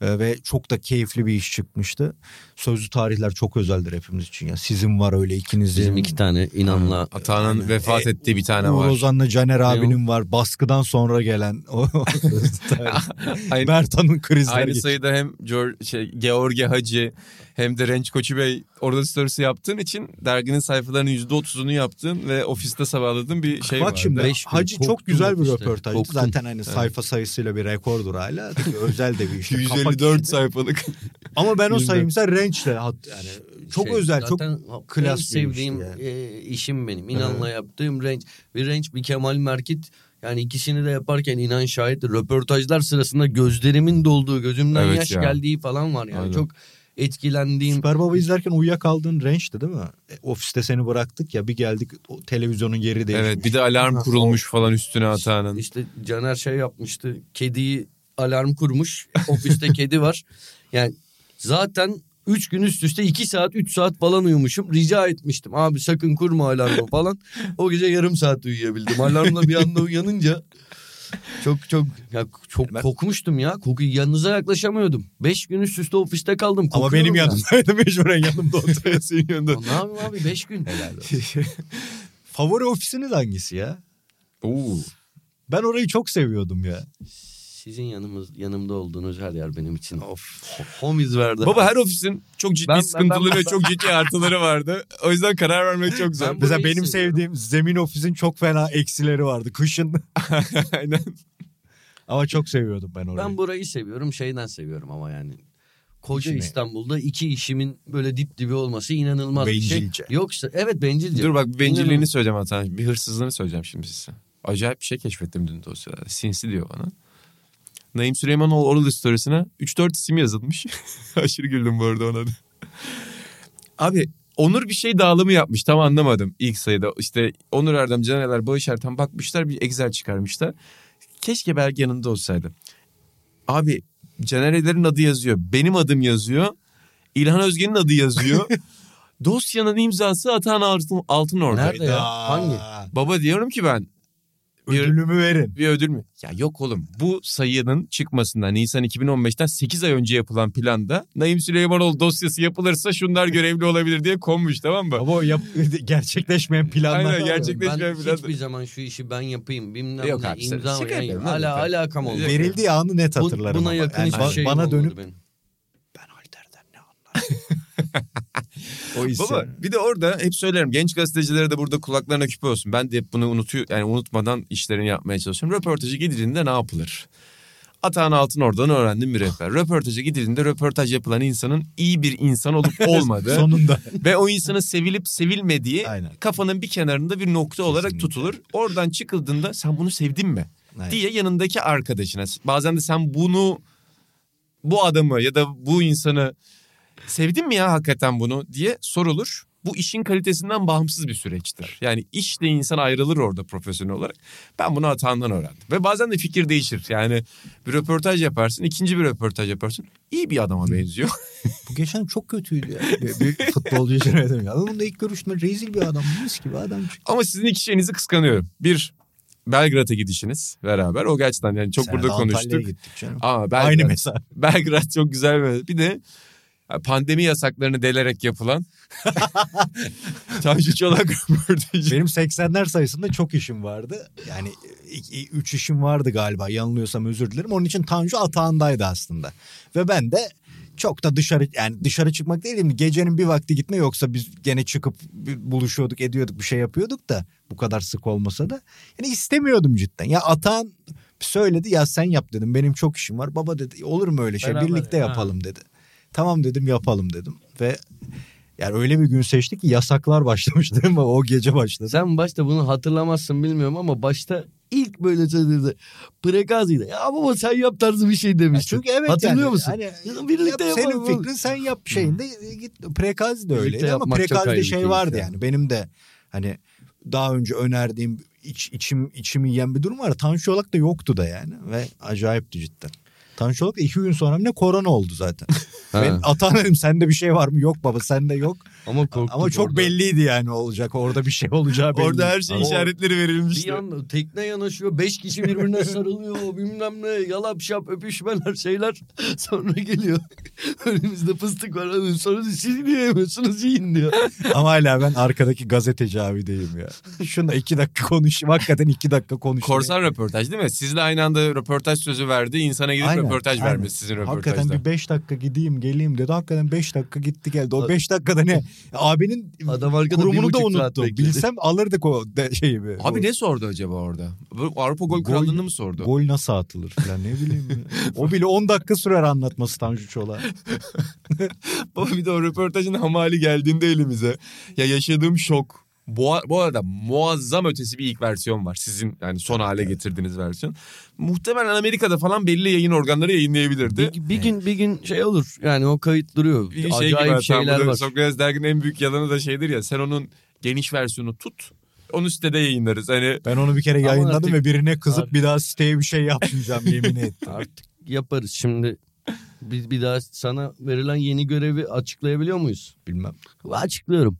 Ee, ve çok da keyifli bir iş çıkmıştı. Sözlü tarihler çok özeldir hepimiz için. Ya sizin var öyle ikinizin. Bizim iki tane inanla Atağının Aynen. vefat E, ettiği bir tane Uğur var. Ozan'la Caner Ne abinin var. Baskıdan sonra gelen o [LAUGHS] [LAUGHS] Aynı, Bertan'ın krizleri. aynı sayıda hem George, şey, George Hacı hem de Renç Koçu Bey orada storiesi yaptığın için derginin sayfalarının %30'unu yaptığın ve ofiste sabahladığın bir şey Bak vardı. şimdi Beş gün Hacı çok güzel bir işte, röportajdı. koktum. Zaten hani sayfa sayısıyla bir rekordur hala. Özel de bir iş. 154 sayfalık. Ama ben o Bilmem. sayıyı mesela Range'le hat- yani çok Şey, özel, çok klas bir sevdiğim yani. e, işim benim. İnanla yaptığım range. Bir range bir Kemal Merkit. Yani ikisini de yaparken inan şahit röportajlar sırasında gözlerimin dolduğu, gözümden Evet yaş ya. geldiği falan var yani. Aynen. Çok etkilendiğim. Süper Baba izlerken uyuyakaldığın Range'di değil mi? E, ofiste seni bıraktık ya bir geldik o televizyonun yeri değişmiş. Evet bir de alarm kurulmuş falan üstüne atağının. İşte Caner şey yapmıştı. Kediyi alarm kurmuş. Ofiste kedi var. Yani zaten Üç gün üst üste iki saat üç saat falan uyumuşum. Rica etmiştim abi sakın kurma alarmı [LAUGHS] falan. O gece yarım saat uyuyabildim. Alarmla bir anda uyanınca çok çok ya çok Ben- kokmuştum ya. Koku yanınıza yaklaşamıyordum. Beş gün üst üste ofiste kaldım. Ama benim ya. yanımdaydı [LAUGHS] mecburen yanımda oturuyor senin yanında. Ne yapayım abi beş gün. [LAUGHS] Favori ofisiniz hangisi ya? Oo. Ben orayı çok seviyordum ya. Sizin yanımız yanımda olduğunuz her yer benim için. Of. Homies verdi. Baba her ofisin çok ciddi Ben- ben- sıkıntıları ben- ve çok ciddi artıları vardı. O yüzden karar vermek çok zor. Ben- Mesela benim sevdiğim zemin ofisin çok fena eksileri vardı kışın. [LAUGHS] [LAUGHS] Aynen. Ama çok seviyordum ben orayı. Ben burayı seviyorum. Şeyden seviyorum ama yani. Koca İçine. İstanbul'da iki işimin böyle dip dibi olması inanılmaz bir şey. Bencilce. Yoksa evet bencilce. Dur bak bencilliğini İnanılmaz. söyleyeceğim Hasan. Bir hırsızlığını söyleyeceğim şimdi size. Acayip bir şey keşfettim dün dosyada. Sinsi diyor bana. Naim Süleymanoğlu Oral Stories'ine 3-4 isim yazılmış. [LAUGHS] Aşırı güldüm bu arada ona da. Abi Onur bir şey dağılımı yapmış tam anlamadım ilk sayıda. İşte Onur Erdem, Caneler, Bağış Ertem bakmışlar bir Excel çıkarmışlar. Keşke belki yanında olsaydı. Abi Canerelerin adı yazıyor. Benim adım yazıyor. İlhan Özgen'in adı yazıyor. [LAUGHS] Dosyanın imzası Atahan Altın, Altın oradaydı. Nerede ya? Hangi? Baba diyorum ki ben bir, Ödülümü verin. bir ödül mü? Ya yok oğlum bu sayının çıkmasından Nisan 2015'ten 8 ay önce yapılan planda Naim Süleymanoğlu dosyası yapılırsa şunlar görevli olabilir diye konmuş tamam mı? Ama o yap- [LAUGHS] gerçekleşmeyen planlar. Aynen, gerçekleşmeyen ben plan- hiçbir zaman şu işi ben yapayım bilmem Yok ne abi, imza şaka yani, hala alakam olmadı. Verildiği anı net Bu- hatırlarım Buna ama. yakın Yani hiçbir şey bana dönüp benim. ben Halter'den ne anlarım. [LAUGHS] o isyan. Baba bir de orada hep söylerim genç gazetecilere de burada kulaklarına küpe olsun. Ben de hep bunu unutuyor yani unutmadan işlerini yapmaya çalışıyorum. Röportajı gidildiğinde ne yapılır? Atahan Altın oradan öğrendim bir rehber. Röportaja gidildiğinde röportaj yapılan insanın iyi bir insan olup [LAUGHS] olmadığı Sonunda. ve o insanın sevilip sevilmediği Aynen. kafanın bir kenarında bir nokta olarak Kesinlikle. tutulur. Oradan çıkıldığında sen bunu sevdin mi? Aynen. diye yanındaki arkadaşına bazen de sen bunu bu adamı ya da bu insanı sevdin mi ya hakikaten bunu diye sorulur. Bu işin kalitesinden bağımsız bir süreçtir. Yani işle insan ayrılır orada profesyonel olarak. Ben bunu hatandan öğrendim. Ve bazen de fikir değişir. Yani bir röportaj yaparsın, ikinci bir röportaj yaparsın. İyi bir adama benziyor. [LAUGHS] Bu geçen çok kötüydü ya. Bir futbolcu için dedim. Ya bunun da ilk görüşme rezil bir adam. Mis gibi adam çıktı. Ama sizin iki şeyinizi kıskanıyorum. Bir, Belgrad'a gidişiniz beraber. O gerçekten yani çok Sen burada Antalya'ya konuştuk. gittik canım. Ama Belgrad, Aynı mesafe. Belgrad çok güzel bir Bir de pandemi yasaklarını delerek yapılan [LAUGHS] Tanju Çolak röportajı. Benim 80'ler sayısında çok işim vardı. Yani 3 işim vardı galiba yanılıyorsam özür dilerim. Onun için Tanju atağındaydı aslında. Ve ben de çok da dışarı yani dışarı çıkmak değil mi? Gecenin bir vakti gitme yoksa biz gene çıkıp buluşuyorduk ediyorduk bir şey yapıyorduk da bu kadar sık olmasa da. Yani istemiyordum cidden. Ya atağın söyledi ya sen yap dedim benim çok işim var. Baba dedi olur mu öyle şey Beraber, birlikte ha. yapalım dedi. Tamam dedim yapalım dedim ve yani öyle bir gün seçtik ki yasaklar başlamıştı ama o gece başladı. Sen başta bunu hatırlamazsın bilmiyorum ama başta ilk böyle söylediğinde Prekazı'ydı. Ya baba sen yap tarzı bir şey Ya demiştin. çünkü evet Hatırlıyor yani, musun? Hani, birlikte yap, yapalım senin fikrin sen yap şeyinde e, git Prekazi de öyleydi ama Prekazi'de şey vardı yani. yani. Benim de hani daha önce önerdiğim iç, içim içimi yiyen bir durum var. Tanju Çolak da yoktu da yani ve acayipti cidden. Tanju Çolak da iki gün sonra ne korona oldu zaten. Ben Atan dedim sende bir şey var mı? Yok baba sende yok. Ama korktuk Ama çok orada. belliydi yani olacak. Orada bir şey olacağı belli. Orada her şey Ama- işaretleri Bir verilmişti. yanda tekne yanaşıyor. Beş kişi birbirine sarılıyor. [LAUGHS] Bilmem ne yalap şap öpüşmeler şeyler. [LAUGHS] Sonra geliyor. [LAUGHS] Önümüzde fıstık var. Sonra siz niye yemiyorsunuz yiyin diyor. Ama hala ben arkadaki gazeteci abideyim ya. Şuna iki dakika konuşayım. Hakikaten iki dakika konuşayım. Korsan röportaj değil mi? Sizle aynı anda röportaj sözü verdi. insana gidip Aynen, röportaj aynen. vermesi sizin röportajda. Hakikaten bir beş dakika gideyim geleyim dedi. Hakikaten beş dakika gitti geldi. O beş dakikada ne? Abinin Adam kurumunu da unuttum. Bilsem alırdık o de, şeyi. bir. Abi o, ne sordu acaba orada? Avrupa Gol Gol- Krallığı'nı mı sordu? Gol nasıl atılır falan ne bileyim. o bile 10 dakika sürer anlatması Tanju Çolak. [LAUGHS] Baba bir de o röportajın hamali geldiğinde elimize. Ya yaşadığım şok. Bu, bu arada muazzam ötesi bir ilk versiyon var. Sizin yani son hale getirdiğiniz versiyon. Muhtemelen Amerika'da falan belli yayın organları yayınlayabilirdi. Bir, bir gün bir gün şey olur. Yani o kayıt duruyor. Bir şey Acayip gibi şeyler burada var. Sokrates derginin en büyük yalanı da şeydir ya. Sen onun geniş versiyonu tut. Onu sitede yayınlarız. Hani Ben onu bir kere Ama yayınladım artık- ve birine kızıp Artık- bir daha siteye bir şey yapmayacağım yemin [LAUGHS] ettim. Artık yaparız şimdi. Biz bir daha sana verilen yeni görevi açıklayabiliyor muyuz? Bilmem. Açıklıyorum.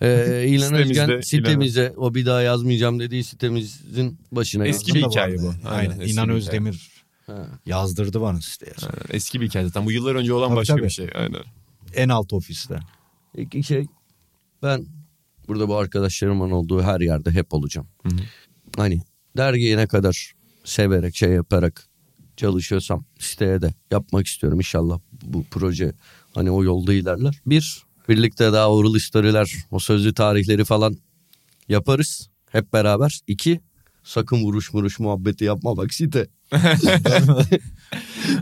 Ee, İlan Sitemizde, Özgen İlan- sitemize o bir daha yazmayacağım dediği sitemizin başına Eski bir hikaye bu. Aynen. Aynen, İnan Özdemir Ha. yazdırdı bana siteye. Aynen, Eski bir hikaye zaten. Bu yıllar önce olan Tabii, başka tabii. bir şey. Aynen. En alt ofiste. İki şey ben burada bu arkadaşlarımın olduğu her yerde hep olacağım. Hı hı. Hani dergiye ne kadar severek şey yaparak çalışıyorsam siteye de yapmak istiyorum inşallah bu proje hani o yolda ilerler. Bir birlikte daha oral story'ler o sözlü tarihleri falan yaparız hep beraber. İki sakın vuruş vuruş muhabbeti yapma bak site. [LAUGHS]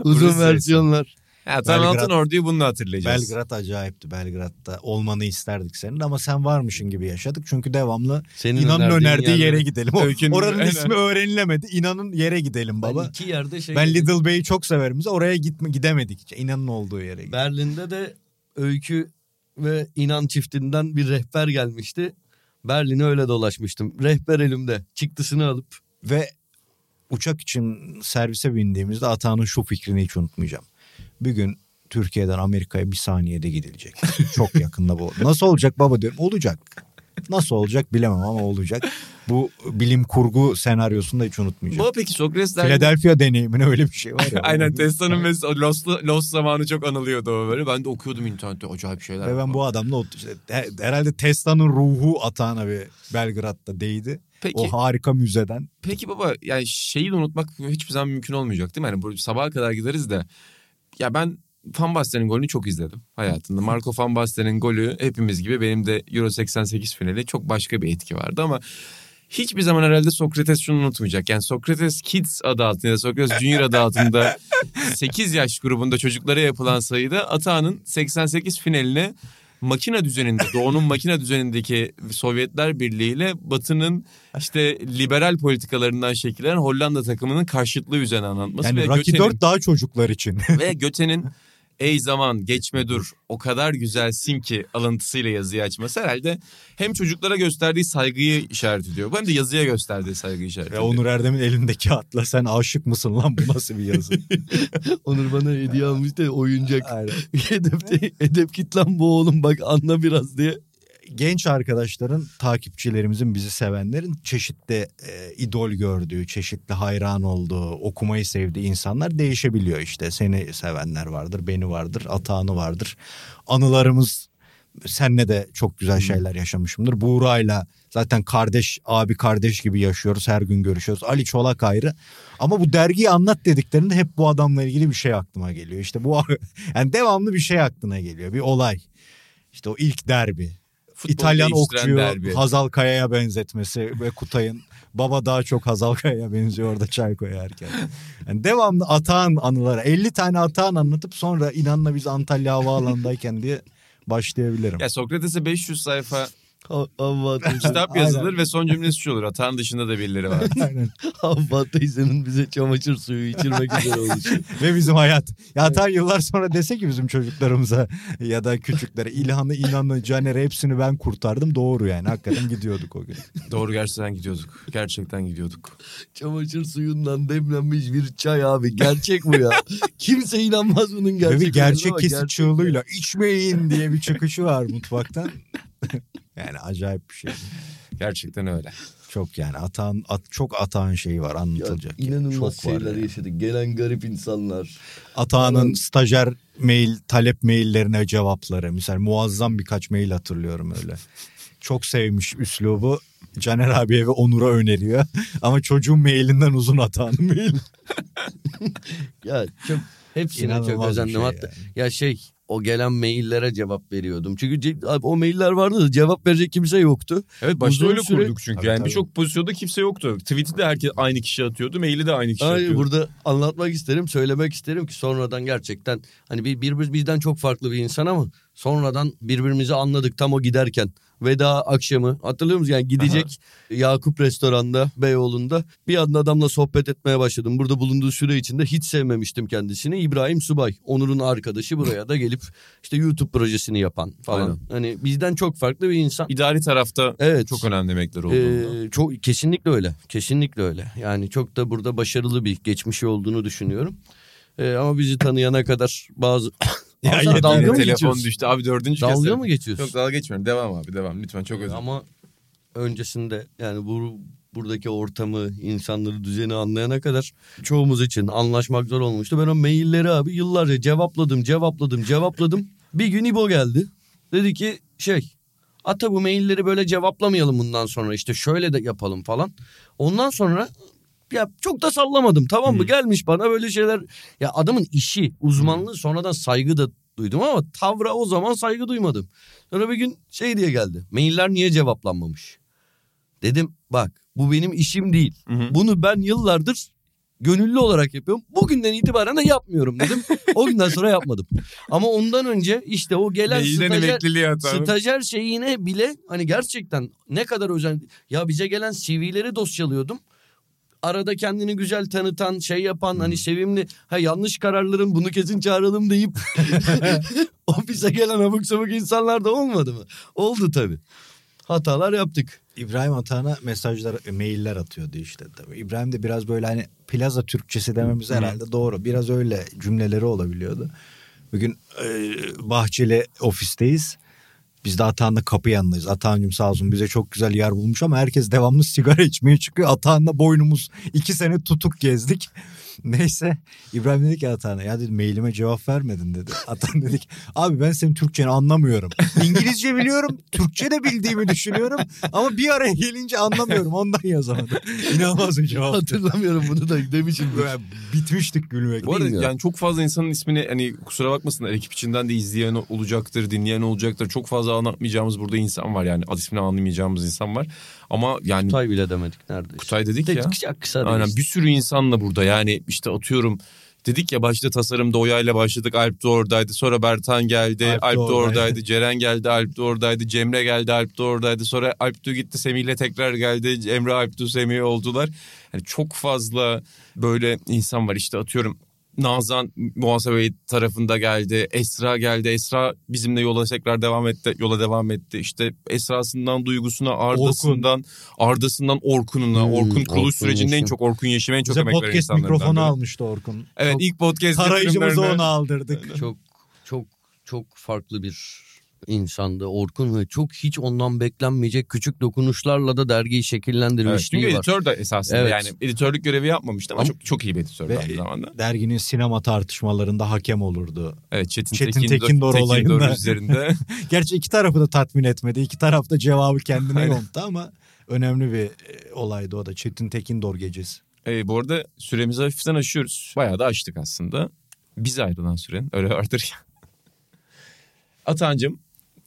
Uzun versiyonlar. Ya Tan Belgrad- Altın Ordu'yu bununla hatırlayacağız. Belgrad acayipti. Belgrad'da olmanı isterdik senin ama sen varmışın gibi yaşadık. Çünkü devamlı Senin İnan'ın önerdiği yere gidelim. O- Öykünün- Oranın Aynen. ismi öğrenilemedi. İnan'ın yere gidelim Ben baba. iki yerde şey Ben Little Bay'i çok severim. Oraya gitme, gidemedik. İnan'ın olduğu yere gittik. Berlin'de de Öykü ve İnan çiftinden bir rehber gelmişti. Berlin'e öyle dolaşmıştım. Rehber elimde. Çıktısını alıp. Ve uçak için servise bindiğimizde Ata'nın şu fikrini hiç unutmayacağım. Bir gün Türkiye'den Amerika'ya bir saniyede gidilecek. [LAUGHS] Çok yakında bu. Nasıl olacak baba diyorum. Olacak. Nasıl olacak bilemem ama olacak. Bu bilim kurgu senaryosunu da hiç unutmayacağım. Bu peki Sokrates dergi... Philadelphia deneyimine öyle bir şey var ya. [LAUGHS] Aynen Tesla'nın mesela Lost, Lost zamanı çok anılıyordu o böyle. Ben de okuyordum internette acayip şeyler. Ve ben bu adamla işte, he- herhalde Tesla'nın ruhu Atağan'a bir Belgrad'da değdi. Peki, O harika müzeden. peki baba yani şeyi de unutmak hiçbir zaman mümkün olmayacak değil mi? Yani bu sabaha kadar gideriz de. Ya ben Van Basten'in golünü çok izledim hayatımda. Marco Van Basten'in golü hepimiz gibi benim de Euro 88 finali çok başka bir etki vardı ama hiçbir zaman herhalde Sokrates şunu unutmayacak. Yani Sokrates Kids adı altında ya da Sokrates Junior adı altında [LAUGHS] 8 yaş grubunda çocuklara yapılan sayıda Atağan'ın 88 finaline makine düzeninde Doğu'nun makine düzenindeki Sovyetler Birliği ile Batı'nın işte liberal politikalarından şekillenen Hollanda takımının karşıtlığı üzerine anlatması Yani ve Rocky Göte'nin- 4 daha çocuklar için. ve Göte'nin [LAUGHS] ey zaman geçme dur o kadar güzelsin ki alıntısıyla yazıyı açması herhalde hem çocuklara gösterdiği saygıyı işaret ediyor. Hem de yazıya gösterdiği saygıyı işaret Ve ediyor. Onur Erdem'in elindeki atla sen aşık mısın lan bu nasıl bir yazı? [LAUGHS] Onur bana hediye almış da oyuncak. Aynen. [LAUGHS] Hedef, hedef git lan bu oğlum bak anla biraz diye. Genç arkadaşların, takipçilerimizin, bizi sevenlerin çeşitli e, idol gördüğü, çeşitli hayran olduğu, okumayı sevdiği insanlar değişebiliyor işte. Seni sevenler vardır, beni vardır, Atağan'ı vardır. Anılarımız senle de çok güzel şeyler yaşamışımdır. Buğra'yla zaten kardeş, abi kardeş gibi yaşıyoruz. Her gün görüşüyoruz. Ali Çolak ayrı. Ama bu dergiyi anlat dediklerinde hep bu adamla ilgili bir şey aklıma geliyor. İşte bu [LAUGHS] yani devamlı bir şey aklına geliyor. Bir olay. İşte o ilk derbi. İtalyan okçuyu derbi. Hazal Kaya'ya benzetmesi ve Kutay'ın baba daha çok Hazal Kaya'ya benziyor orada çay koyarken. Yani devamlı Atağan anıları 50 tane Atağan anlatıp sonra inanla biz Antalya Havaalanı'ndayken diye başlayabilirim. Ya Sokrates'e 500 sayfa Havva kitap Aynen. yazılır ve son cümlesi şu olur. Atağın dışında da birileri var. [LAUGHS] Aynen. Havva teyzenin bize çamaşır suyu içirmek üzere oluşu. [LAUGHS] Ve bizim hayat. Ya Atağan yıllar sonra dese ki bizim çocuklarımıza ya da küçüklere İlhan'ı, İnan'ı, Caner'i hepsini ben kurtardım. Doğru yani. Hakikaten gidiyorduk o gün. [LAUGHS] Doğru gerçekten gidiyorduk. Gerçekten gidiyorduk. Çamaşır suyundan demlenmiş bir çay abi. Gerçek bu ya. Kimse inanmaz bunun Ve gerçek bir gerçek kesit çığlığıyla içmeyin diye bir çıkışı var mutfaktan. Yani acayip bir şey. Gerçekten öyle. Çok yani atan at, çok atan şeyi var Ya, anlatılacak. yani. inanılmaz çok şeyler yani. yaşadık. Gelen garip insanlar. Atağan'ın stajyer mail, talep maillerine cevapları. Mesela muazzam birkaç mail hatırlıyorum öyle. Çok sevmiş üslubu. Caner abiye ve Onur'a öneriyor. [LAUGHS] Ama çocuğun mailinden uzun Atağan'ın mail. [LAUGHS] Ya çok hepsine çok İnanılmaz bir özendim. şey Hatta yani. ya şey o gelen maillere cevap veriyordum. Çünkü abi, o mailler vardı da cevap verecek kimse yoktu. Evet başta Uzun öyle süre- kurduk çünkü. Tabii, yani birçok pozisyonda kimse yoktu. Tweet'i de herkes aynı kişi atıyordu. Maili de aynı kişi Ay, atıyordu. burada anlatmak isterim, söylemek isterim ki sonradan gerçekten hani bir, birbirimiz bizden çok farklı bir insan ama sonradan birbirimizi anladık tam o giderken. Veda akşamı hatırlıyor musun? Yani gidecek Yakup restoranda Beyoğlu'nda bir anda adamla sohbet etmeye başladım. Burada bulunduğu süre içinde hiç sevmemiştim kendisini. İbrahim Subay, Onur'un arkadaşı buraya da gelip işte YouTube projesini yapan falan. Aynen. Hani bizden çok farklı bir insan. İdari tarafta Evet. çok önemli emekler olduğunda. Ee, çok kesinlikle öyle. Kesinlikle öyle. Yani çok da burada başarılı bir geçmişi olduğunu düşünüyorum. Ee, ama bizi tanıyana kadar bazı... Ya Abi dalga mı Telefon geçiyorsun? düştü abi dördüncü kez. Dalga mı geçiyorsun? Yok dalga geçmiyorum. Devam abi devam lütfen çok özür. Ama öncesinde yani bu buradaki ortamı, insanları, düzeni anlayana kadar çoğumuz için anlaşmak zor olmuştu. Ben o mailleri abi yıllarca cevapladım, cevapladım, cevapladım. [LAUGHS] Bir gün İbo geldi. Dedi ki şey, ata bu mailleri böyle cevaplamayalım bundan sonra işte şöyle de yapalım falan. Ondan sonra ya çok da sallamadım tamam mı? Gelmiş bana böyle şeyler. Ya adamın işi, uzmanlığı sonradan saygı da duydum ama tavra o zaman saygı duymadım. Sonra bir gün şey diye geldi. Mailler niye cevaplanmamış? Dedim bak bu benim işim değil. Hı hı. Bunu ben yıllardır gönüllü olarak yapıyorum. Bugünden itibaren de yapmıyorum dedim. o günden sonra yapmadım. Ama ondan önce işte o gelen Mailden stajyer, stajyer şeyine bile hani gerçekten ne kadar özen... Ya bize gelen CV'leri dosyalıyordum. Arada kendini güzel tanıtan, şey yapan hani sevimli, ha yanlış kararlarım bunu kesin çağıralım deyip [LAUGHS] [LAUGHS] ofise gelen abuk sabuk insanlar da olmadı mı? Oldu tabii. Hatalar yaptık. İbrahim Atahan'a mesajlar, e, mailler atıyordu işte. Tabii. İbrahim de biraz böyle hani plaza Türkçesi dememiz herhalde doğru. Biraz öyle cümleleri olabiliyordu. Bugün e, Bahçeli ofisteyiz. Biz de Atahan'la kapı yanındayız. Atahan'cığım sağ olsun bize çok güzel yer bulmuş ama herkes devamlı sigara içmeye çıkıyor. Atahan'la boynumuz iki sene tutuk gezdik. [LAUGHS] Neyse İbrahim dedi ki Atahan'a ya dedi mailime cevap vermedin dedi. [LAUGHS] Atahan dedi ki abi ben senin Türkçeni anlamıyorum. İngilizce biliyorum Türkçe de bildiğimi düşünüyorum ama bir araya gelince anlamıyorum ondan yazamadım. [LAUGHS] İnanılmaz bir cevap. Hatırlamıyorum bunu da demişim. Böyle bitmiştik gülmekten. Bu arada yani çok fazla insanın ismini hani kusura bakmasınlar ekip içinden de izleyen olacaktır, dinleyen olacaktır. Çok fazla anlatmayacağımız burada insan var yani ad ismini anlamayacağımız insan var. Ama yani Kutay, Kutay bile demedik neredeyse. dedik ya. Kısa kısa Aynen bir sürü insanla burada yani işte atıyorum dedik ya başta tasarımda Oya'yla başladık Alp de oradaydı sonra Bertan geldi Alp Alp, de oradaydı. Ceren geldi Alp de oradaydı Cemre geldi Alp de oradaydı sonra Alp de gitti Semih'le tekrar geldi Emre Alp de Semih oldular. Yani çok fazla böyle insan var. İşte atıyorum Nazan muhasebe tarafında geldi. Esra geldi. Esra bizimle yola tekrar devam etti. Yola devam etti. İşte Esra'sından duygusuna, Arda'sından, Arda'sından Orkun'una. Hmm, Orkun kuruluş Orkun sürecinde en Yeşim. çok Orkun Yeşim en çok Bize emek veren podcast mikrofonu biri. almıştı Orkun. Evet Çok- ilk podcast Tarayıcımızı ona aldırdık. Çok çok çok farklı bir insandı Orkun ve çok hiç ondan beklenmeyecek küçük dokunuşlarla da dergiyi Evet, şekillendirmişliği çünkü var. editör de esasında Evet. yani editörlük görevi yapmamıştı ama, Ama- çok çok iyi bir editör Ve- aynı zamanda. Derginin sinema tartışmalarında hakem olurdu. Evet Çetin, Çetin Tekindor, Tekindor olayında. [LAUGHS] üzerinde. [LAUGHS] Gerçi iki tarafı da tatmin etmedi. İki taraf da cevabı kendine yonttu ama önemli bir e, olaydı o da. Çetin Tekindor gecesi. Ee, bu arada süremizi hafiften aşıyoruz. Bayağı da aştık aslında. Biz ayrılan süren öyle vardır ya. [LAUGHS] Atancığım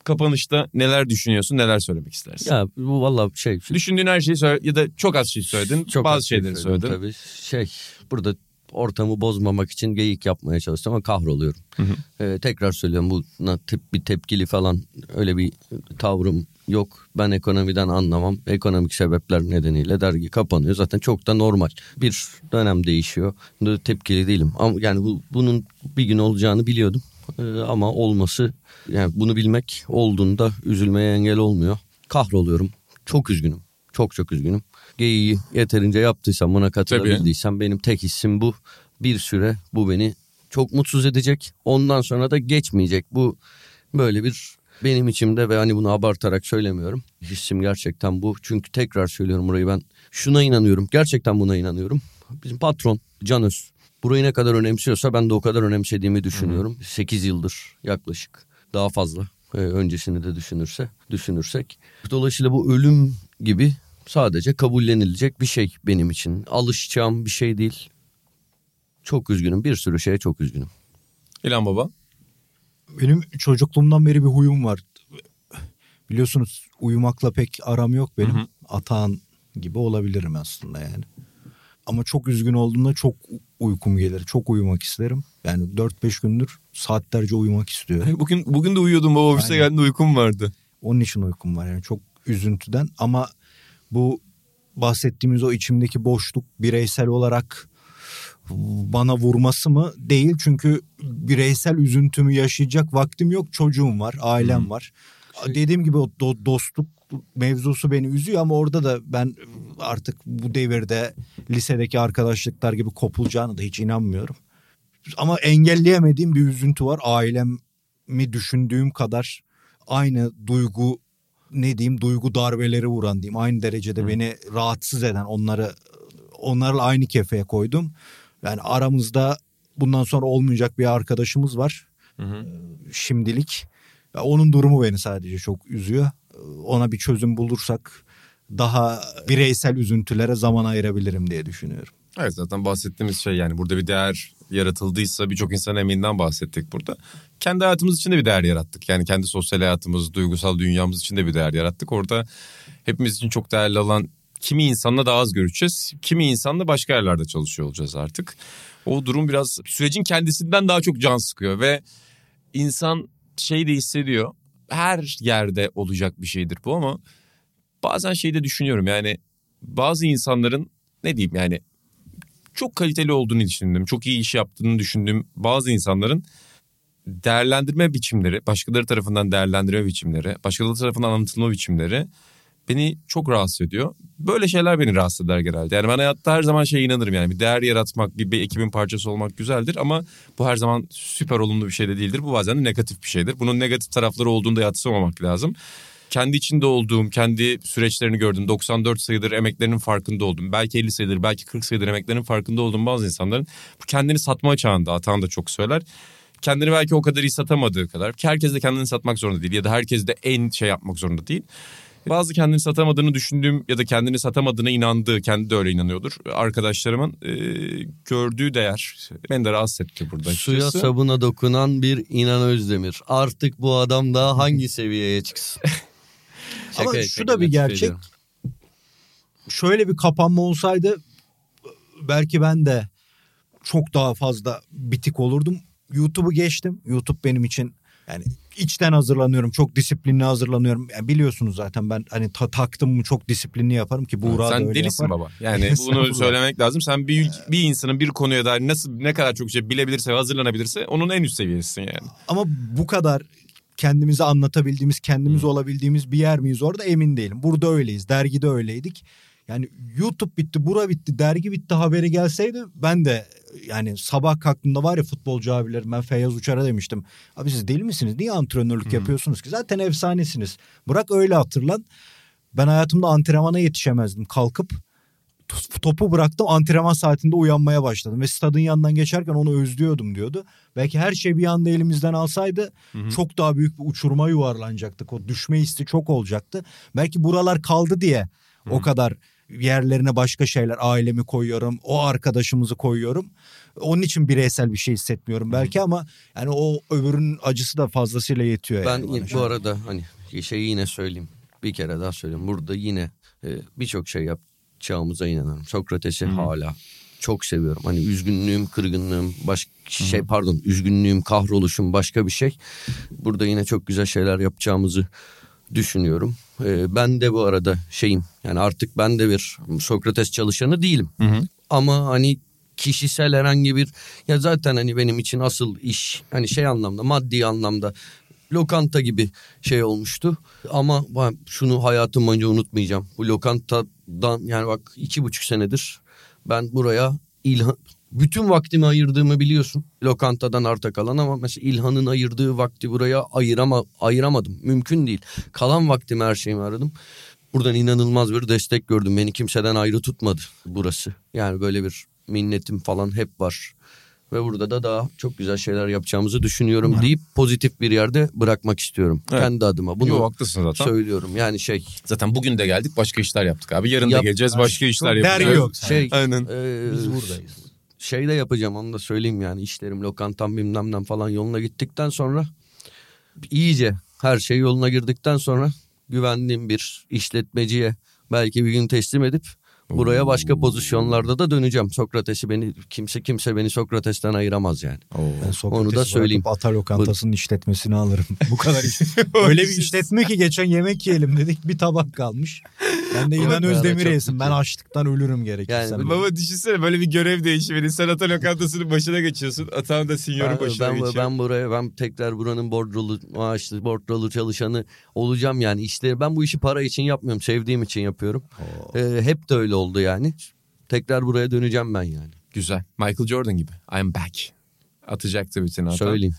kapanışta neler düşünüyorsun neler söylemek istersin? Ya bu valla şey Düşündüğün her şeyi söyle ya da çok az şey söyledin Çok bazı az şey şeyleri söyledim söyledin. Tabii şey burada ortamı bozmamak için geyik yapmaya çalıştım ama kahroluyorum. Hı hı. Ee, tekrar söylüyorum buna tep, bir tepkili falan öyle bir tavrım yok. Ben ekonomiden anlamam. Ekonomik sebepler nedeniyle dergi kapanıyor. Zaten çok da normal. Bir dönem değişiyor. Tepkili değilim. Ama yani bu, bunun bir gün olacağını biliyordum. Ee, ama olması yani bunu bilmek olduğunda üzülmeye engel olmuyor. Kahroluyorum. Çok üzgünüm. Çok çok üzgünüm. Geyiği yeterince yaptıysam buna katılabildiysem benim tek hissim bu. Bir süre bu beni çok mutsuz edecek. Ondan sonra da geçmeyecek. Bu böyle bir benim içimde ve hani bunu abartarak söylemiyorum. Hissim gerçekten bu. Çünkü tekrar söylüyorum burayı ben şuna inanıyorum. Gerçekten buna inanıyorum. Bizim patron Can Öz burayı ne kadar önemsiyorsa ben de o kadar önemsediğimi düşünüyorum. 8 yıldır yaklaşık daha fazla e, öncesini de düşünürse düşünürsek. Dolayısıyla bu ölüm gibi sadece kabullenilecek bir şey benim için. Alışacağım bir şey değil. Çok üzgünüm. Bir sürü şeye çok üzgünüm. İlhan Baba. Benim çocukluğumdan beri bir huyum var. Biliyorsunuz uyumakla pek aram yok benim. Hı hı. Atağan gibi olabilirim aslında yani. Ama çok üzgün olduğumda çok uykum gelir. Çok uyumak isterim. Yani 4-5 gündür saatlerce uyumak istiyorum. [LAUGHS] Bugün bugün de uyuyordum baba ofise Aynen. geldiğinde uykum vardı. Onun için uykum var yani çok üzüntüden ama bu bahsettiğimiz o içimdeki boşluk bireysel olarak bana vurması mı? Değil çünkü bireysel üzüntümü yaşayacak vaktim yok. Çocuğum var, ailem Hı. var. Dediğim gibi o do- dostluk mevzusu beni üzüyor ama orada da ben artık bu devirde lisedeki arkadaşlıklar gibi kopulacağını da hiç inanmıyorum. Ama engelleyemediğim bir üzüntü var. Ailemi düşündüğüm kadar aynı duygu ne diyeyim duygu darbeleri vuran diyeyim. Aynı derecede beni rahatsız eden onları onlarla aynı kefeye koydum. Yani aramızda bundan sonra olmayacak bir arkadaşımız var. Hı hı. Şimdilik. Ya onun durumu beni sadece çok üzüyor. Ona bir çözüm bulursak daha bireysel üzüntülere zaman ayırabilirim diye düşünüyorum. Evet zaten bahsettiğimiz şey yani burada bir değer yaratıldıysa birçok insan emeğinden bahsettik burada. Kendi hayatımız için de bir değer yarattık. Yani kendi sosyal hayatımız, duygusal dünyamız için de bir değer yarattık. Orada hepimiz için çok değerli olan kimi insanla daha az görüşeceğiz. Kimi insanla başka yerlerde çalışıyor olacağız artık. O durum biraz sürecin kendisinden daha çok can sıkıyor ve insan şey de hissediyor. Her yerde olacak bir şeydir bu ama bazen şey de düşünüyorum. Yani bazı insanların ne diyeyim yani çok kaliteli olduğunu düşündüğüm, çok iyi iş yaptığını düşündüğüm bazı insanların değerlendirme biçimleri, başkaları tarafından değerlendirme biçimleri, başkaları tarafından anlatılma biçimleri beni çok rahatsız ediyor. Böyle şeyler beni rahatsız eder genelde. Yani ben hayatta her zaman şeye inanırım yani bir değer yaratmak, bir, bir ekibin parçası olmak güzeldir ama bu her zaman süper olumlu bir şey de değildir. Bu bazen de negatif bir şeydir. Bunun negatif tarafları olduğunu da yatsımamak lazım kendi içinde olduğum, kendi süreçlerini gördüm. 94 sayıdır emeklerinin farkında oldum. Belki 50 sayıdır, belki 40 sayıdır emeklerinin farkında olduğum bazı insanların bu kendini satma çağında Atan da çok söyler. Kendini belki o kadar iyi satamadığı kadar. Ki herkes de kendini satmak zorunda değil ya da herkes de en şey yapmak zorunda değil. Bazı kendini satamadığını düşündüğüm ya da kendini satamadığına inandığı, kendi de öyle inanıyordur. Arkadaşlarımın e, gördüğü değer beni de rahatsız etti burada. Suya açıkçası. sabuna dokunan bir İnan Özdemir. Artık bu adam daha hangi seviyeye çıksın? [LAUGHS] Ama Şaka- şu şaka da bir gerçek. ediyorum. Şöyle bir kapanma olsaydı belki ben de çok daha fazla bitik olurdum. YouTube'u geçtim. YouTube benim için yani içten hazırlanıyorum. Çok disiplinli hazırlanıyorum. Yani biliyorsunuz zaten ben hani ta- taktım mı çok disiplinli yaparım ki Buğra da Sen öyle delisin yapar. baba. Yani [LAUGHS] bunu söylemek lazım. Sen bir ülke- bir insanın bir konuya dair nasıl ne kadar çok şey bilebilirse ve hazırlanabilirse onun en üst seviyesisin yani. Ama bu kadar kendimizi anlatabildiğimiz, kendimiz olabildiğimiz bir yer miyiz orada emin değilim. Burada öyleyiz. Dergide öyleydik. Yani YouTube bitti, bura bitti, dergi bitti haberi gelseydi ben de yani sabah kalktığımda var ya futbolcu abilerim ben Feyyaz Uçar'a demiştim. Abi siz deli misiniz? Niye antrenörlük yapıyorsunuz ki? Zaten efsanesiniz. Bırak öyle hatırlan. Ben hayatımda antrenmana yetişemezdim. Kalkıp topu bıraktım antrenman saatinde uyanmaya başladım. Ve stadın yanından geçerken onu özlüyordum diyordu. Belki her şey bir anda elimizden alsaydı çok daha büyük bir uçuruma yuvarlanacaktık. O düşme hissi çok olacaktı. Belki buralar kaldı diye o kadar yerlerine başka şeyler ailemi koyuyorum. O arkadaşımızı koyuyorum. Onun için bireysel bir şey hissetmiyorum belki ama yani o öbürünün acısı da fazlasıyla yetiyor. Ben yani bu arada hani şeyi yine söyleyeyim. Bir kere daha söyleyeyim. Burada yine e, birçok şey yapacağımıza inanıyorum. Sokrates'i hala çok seviyorum. Hani üzgünlüğüm, kırgınlığım, başka şey pardon, üzgünlüğüm, kahroluşum başka bir şey. Burada yine çok güzel şeyler yapacağımızı düşünüyorum. E, ben de bu arada şeyim yani artık ben de bir Sokrates çalışanı değilim. Ama hani kişisel herhangi bir ya zaten hani benim için asıl iş hani şey anlamda maddi anlamda lokanta gibi şey olmuştu. Ama ben şunu hayatım boyunca unutmayacağım. Bu lokantadan yani bak iki buçuk senedir ben buraya ilhan bütün vaktimi ayırdığımı biliyorsun lokantadan arta kalan ama mesela İlhan'ın ayırdığı vakti buraya ayırama, ayıramadım. Mümkün değil. Kalan vaktimi her şeyimi aradım. Buradan inanılmaz bir destek gördüm. Beni kimseden ayrı tutmadı burası. Yani böyle bir minnetim falan hep var. Ve burada da daha çok güzel şeyler yapacağımızı düşünüyorum deyip pozitif bir yerde bırakmak istiyorum. Evet. Kendi adıma bunu Yo, haklısın zaten. söylüyorum. Yani şey Zaten bugün de geldik başka işler yaptık abi. Yarın da Yap- geleceğiz başka işler yapacağız. yok. şey Aynen. e, Biz buradayız. Şey de yapacağım onu da söyleyeyim yani. İşlerim lokantam bilmem falan yoluna gittikten sonra iyice her şey yoluna girdikten sonra güvendiğim bir işletmeciye belki bir gün teslim edip buraya başka pozisyonlarda da döneceğim. Sokrates'i beni kimse kimse beni Sokrates'ten ayıramaz yani. Ben Sokrates'i Onu da söyleyeyim. Ata lokantasının işletmesini alırım. Bu kadar iş. [LAUGHS] Öyle bir işletme ki geçen yemek yiyelim dedik bir tabak kalmış. Ben de İlhan Özdemir yesin. Ben açlıktan ölürüm gerekirse. Yani Baba düşünsene böyle bir görev değişimini. Sen ata lokantasının başına geçiyorsun. Atan da sinyorun Ben, başına ben, geçiyor. ben buraya ben tekrar buranın bordrolu maaşlı bordrolu çalışanı olacağım yani işte ben bu işi para için yapmıyorum sevdiğim için yapıyorum. Ee, hep de öyle oldu yani. Tekrar buraya döneceğim ben yani. Güzel. Michael Jordan gibi. I'm back. Atacak tweetini Atan. Söyleyeyim.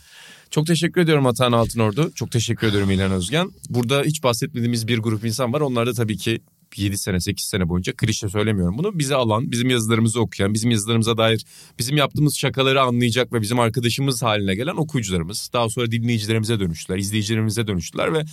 Çok teşekkür ediyorum Atan Altınordu. Çok teşekkür ediyorum İlhan Özgen. Burada hiç bahsetmediğimiz bir grup insan var. Onlar da tabii ki 7 sene 8 sene boyunca klişe söylemiyorum bunu. Bizi alan, bizim yazılarımızı okuyan, bizim yazılarımıza dair bizim yaptığımız şakaları anlayacak ve bizim arkadaşımız haline gelen okuyucularımız. Daha sonra dinleyicilerimize dönüştüler, izleyicilerimize dönüştüler ve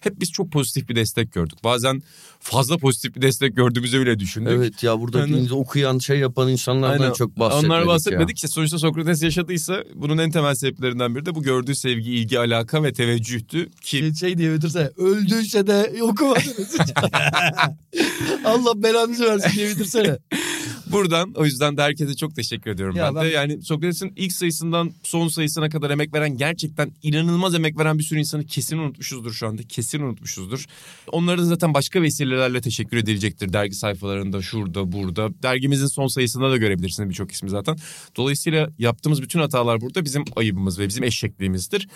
hep biz çok pozitif bir destek gördük. Bazen fazla pozitif bir destek gördüğümüzü bile düşündük. Evet ya burada Yani- okuyan şey yapan insanlardan Aynen. çok bahsetmedik Onlar ya. bahsetmedik işte sonuçta Sokrates yaşadıysa bunun en temel sebeplerinden biri de bu gördüğü sevgi, ilgi, alaka ve teveccühtü ki Şey diye bitirse öldüyse de okumadınız. [LAUGHS] [LAUGHS] Allah belanızı versin diye bitirsene. [LAUGHS] Buradan o yüzden de herkese çok teşekkür ediyorum Ya ben, de. ben- Yani Sokrates'in ilk sayısından son sayısına kadar emek veren gerçekten inanılmaz emek veren bir sürü insanı kesin unutmuşuzdur şu anda. Kesin unutmuşuzdur. Onlara da zaten başka vesilelerle teşekkür edilecektir. Dergi sayfalarında şurada burada. Dergimizin son sayısında da görebilirsiniz birçok ismi zaten. Dolayısıyla yaptığımız bütün hatalar burada bizim ayıbımız ve bizim eşekliğimizdir.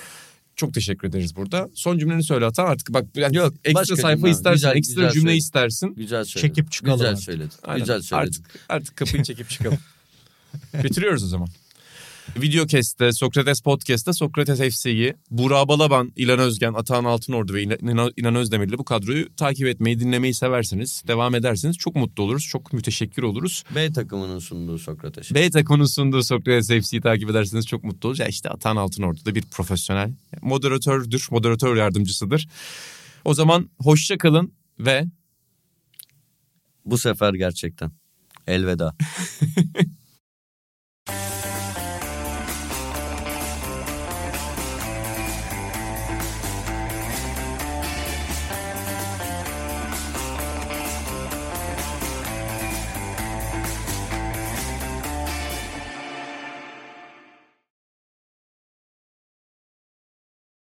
Çok teşekkür ederiz burada. Son cümleni söyle Atan artık bak yani Yok, ekstra başka sayfa cümle. istersen, Güzel, ekstra güzel cümle söyle. istersin. Güzel söyledin. Çekip çıkalım Güzel artık. söyledin. Aynen. Güzel söyledin. Artık, artık kapıyı çekip çıkalım. [LAUGHS] Bitiriyoruz o zaman. Videocast'te, Sokrates Podcast'te Sokrates FC'yi, Burak Balaban, İlan Özgen, Atahan Altınordu ve İnan, İnan Özdemir'le bu kadroyu takip etmeyi, dinlemeyi severseniz, devam ederseniz çok mutlu oluruz. Çok müteşekkir oluruz. B takımının sunduğu Sokrates. B takımının sunduğu Sokrates FC'yi takip ederseniz çok mutlu. Ya işte Atahan Altınordu da bir profesyonel moderatördür, moderatör yardımcısıdır. O zaman hoşça kalın ve Bu sefer gerçekten. Elveda. [LAUGHS]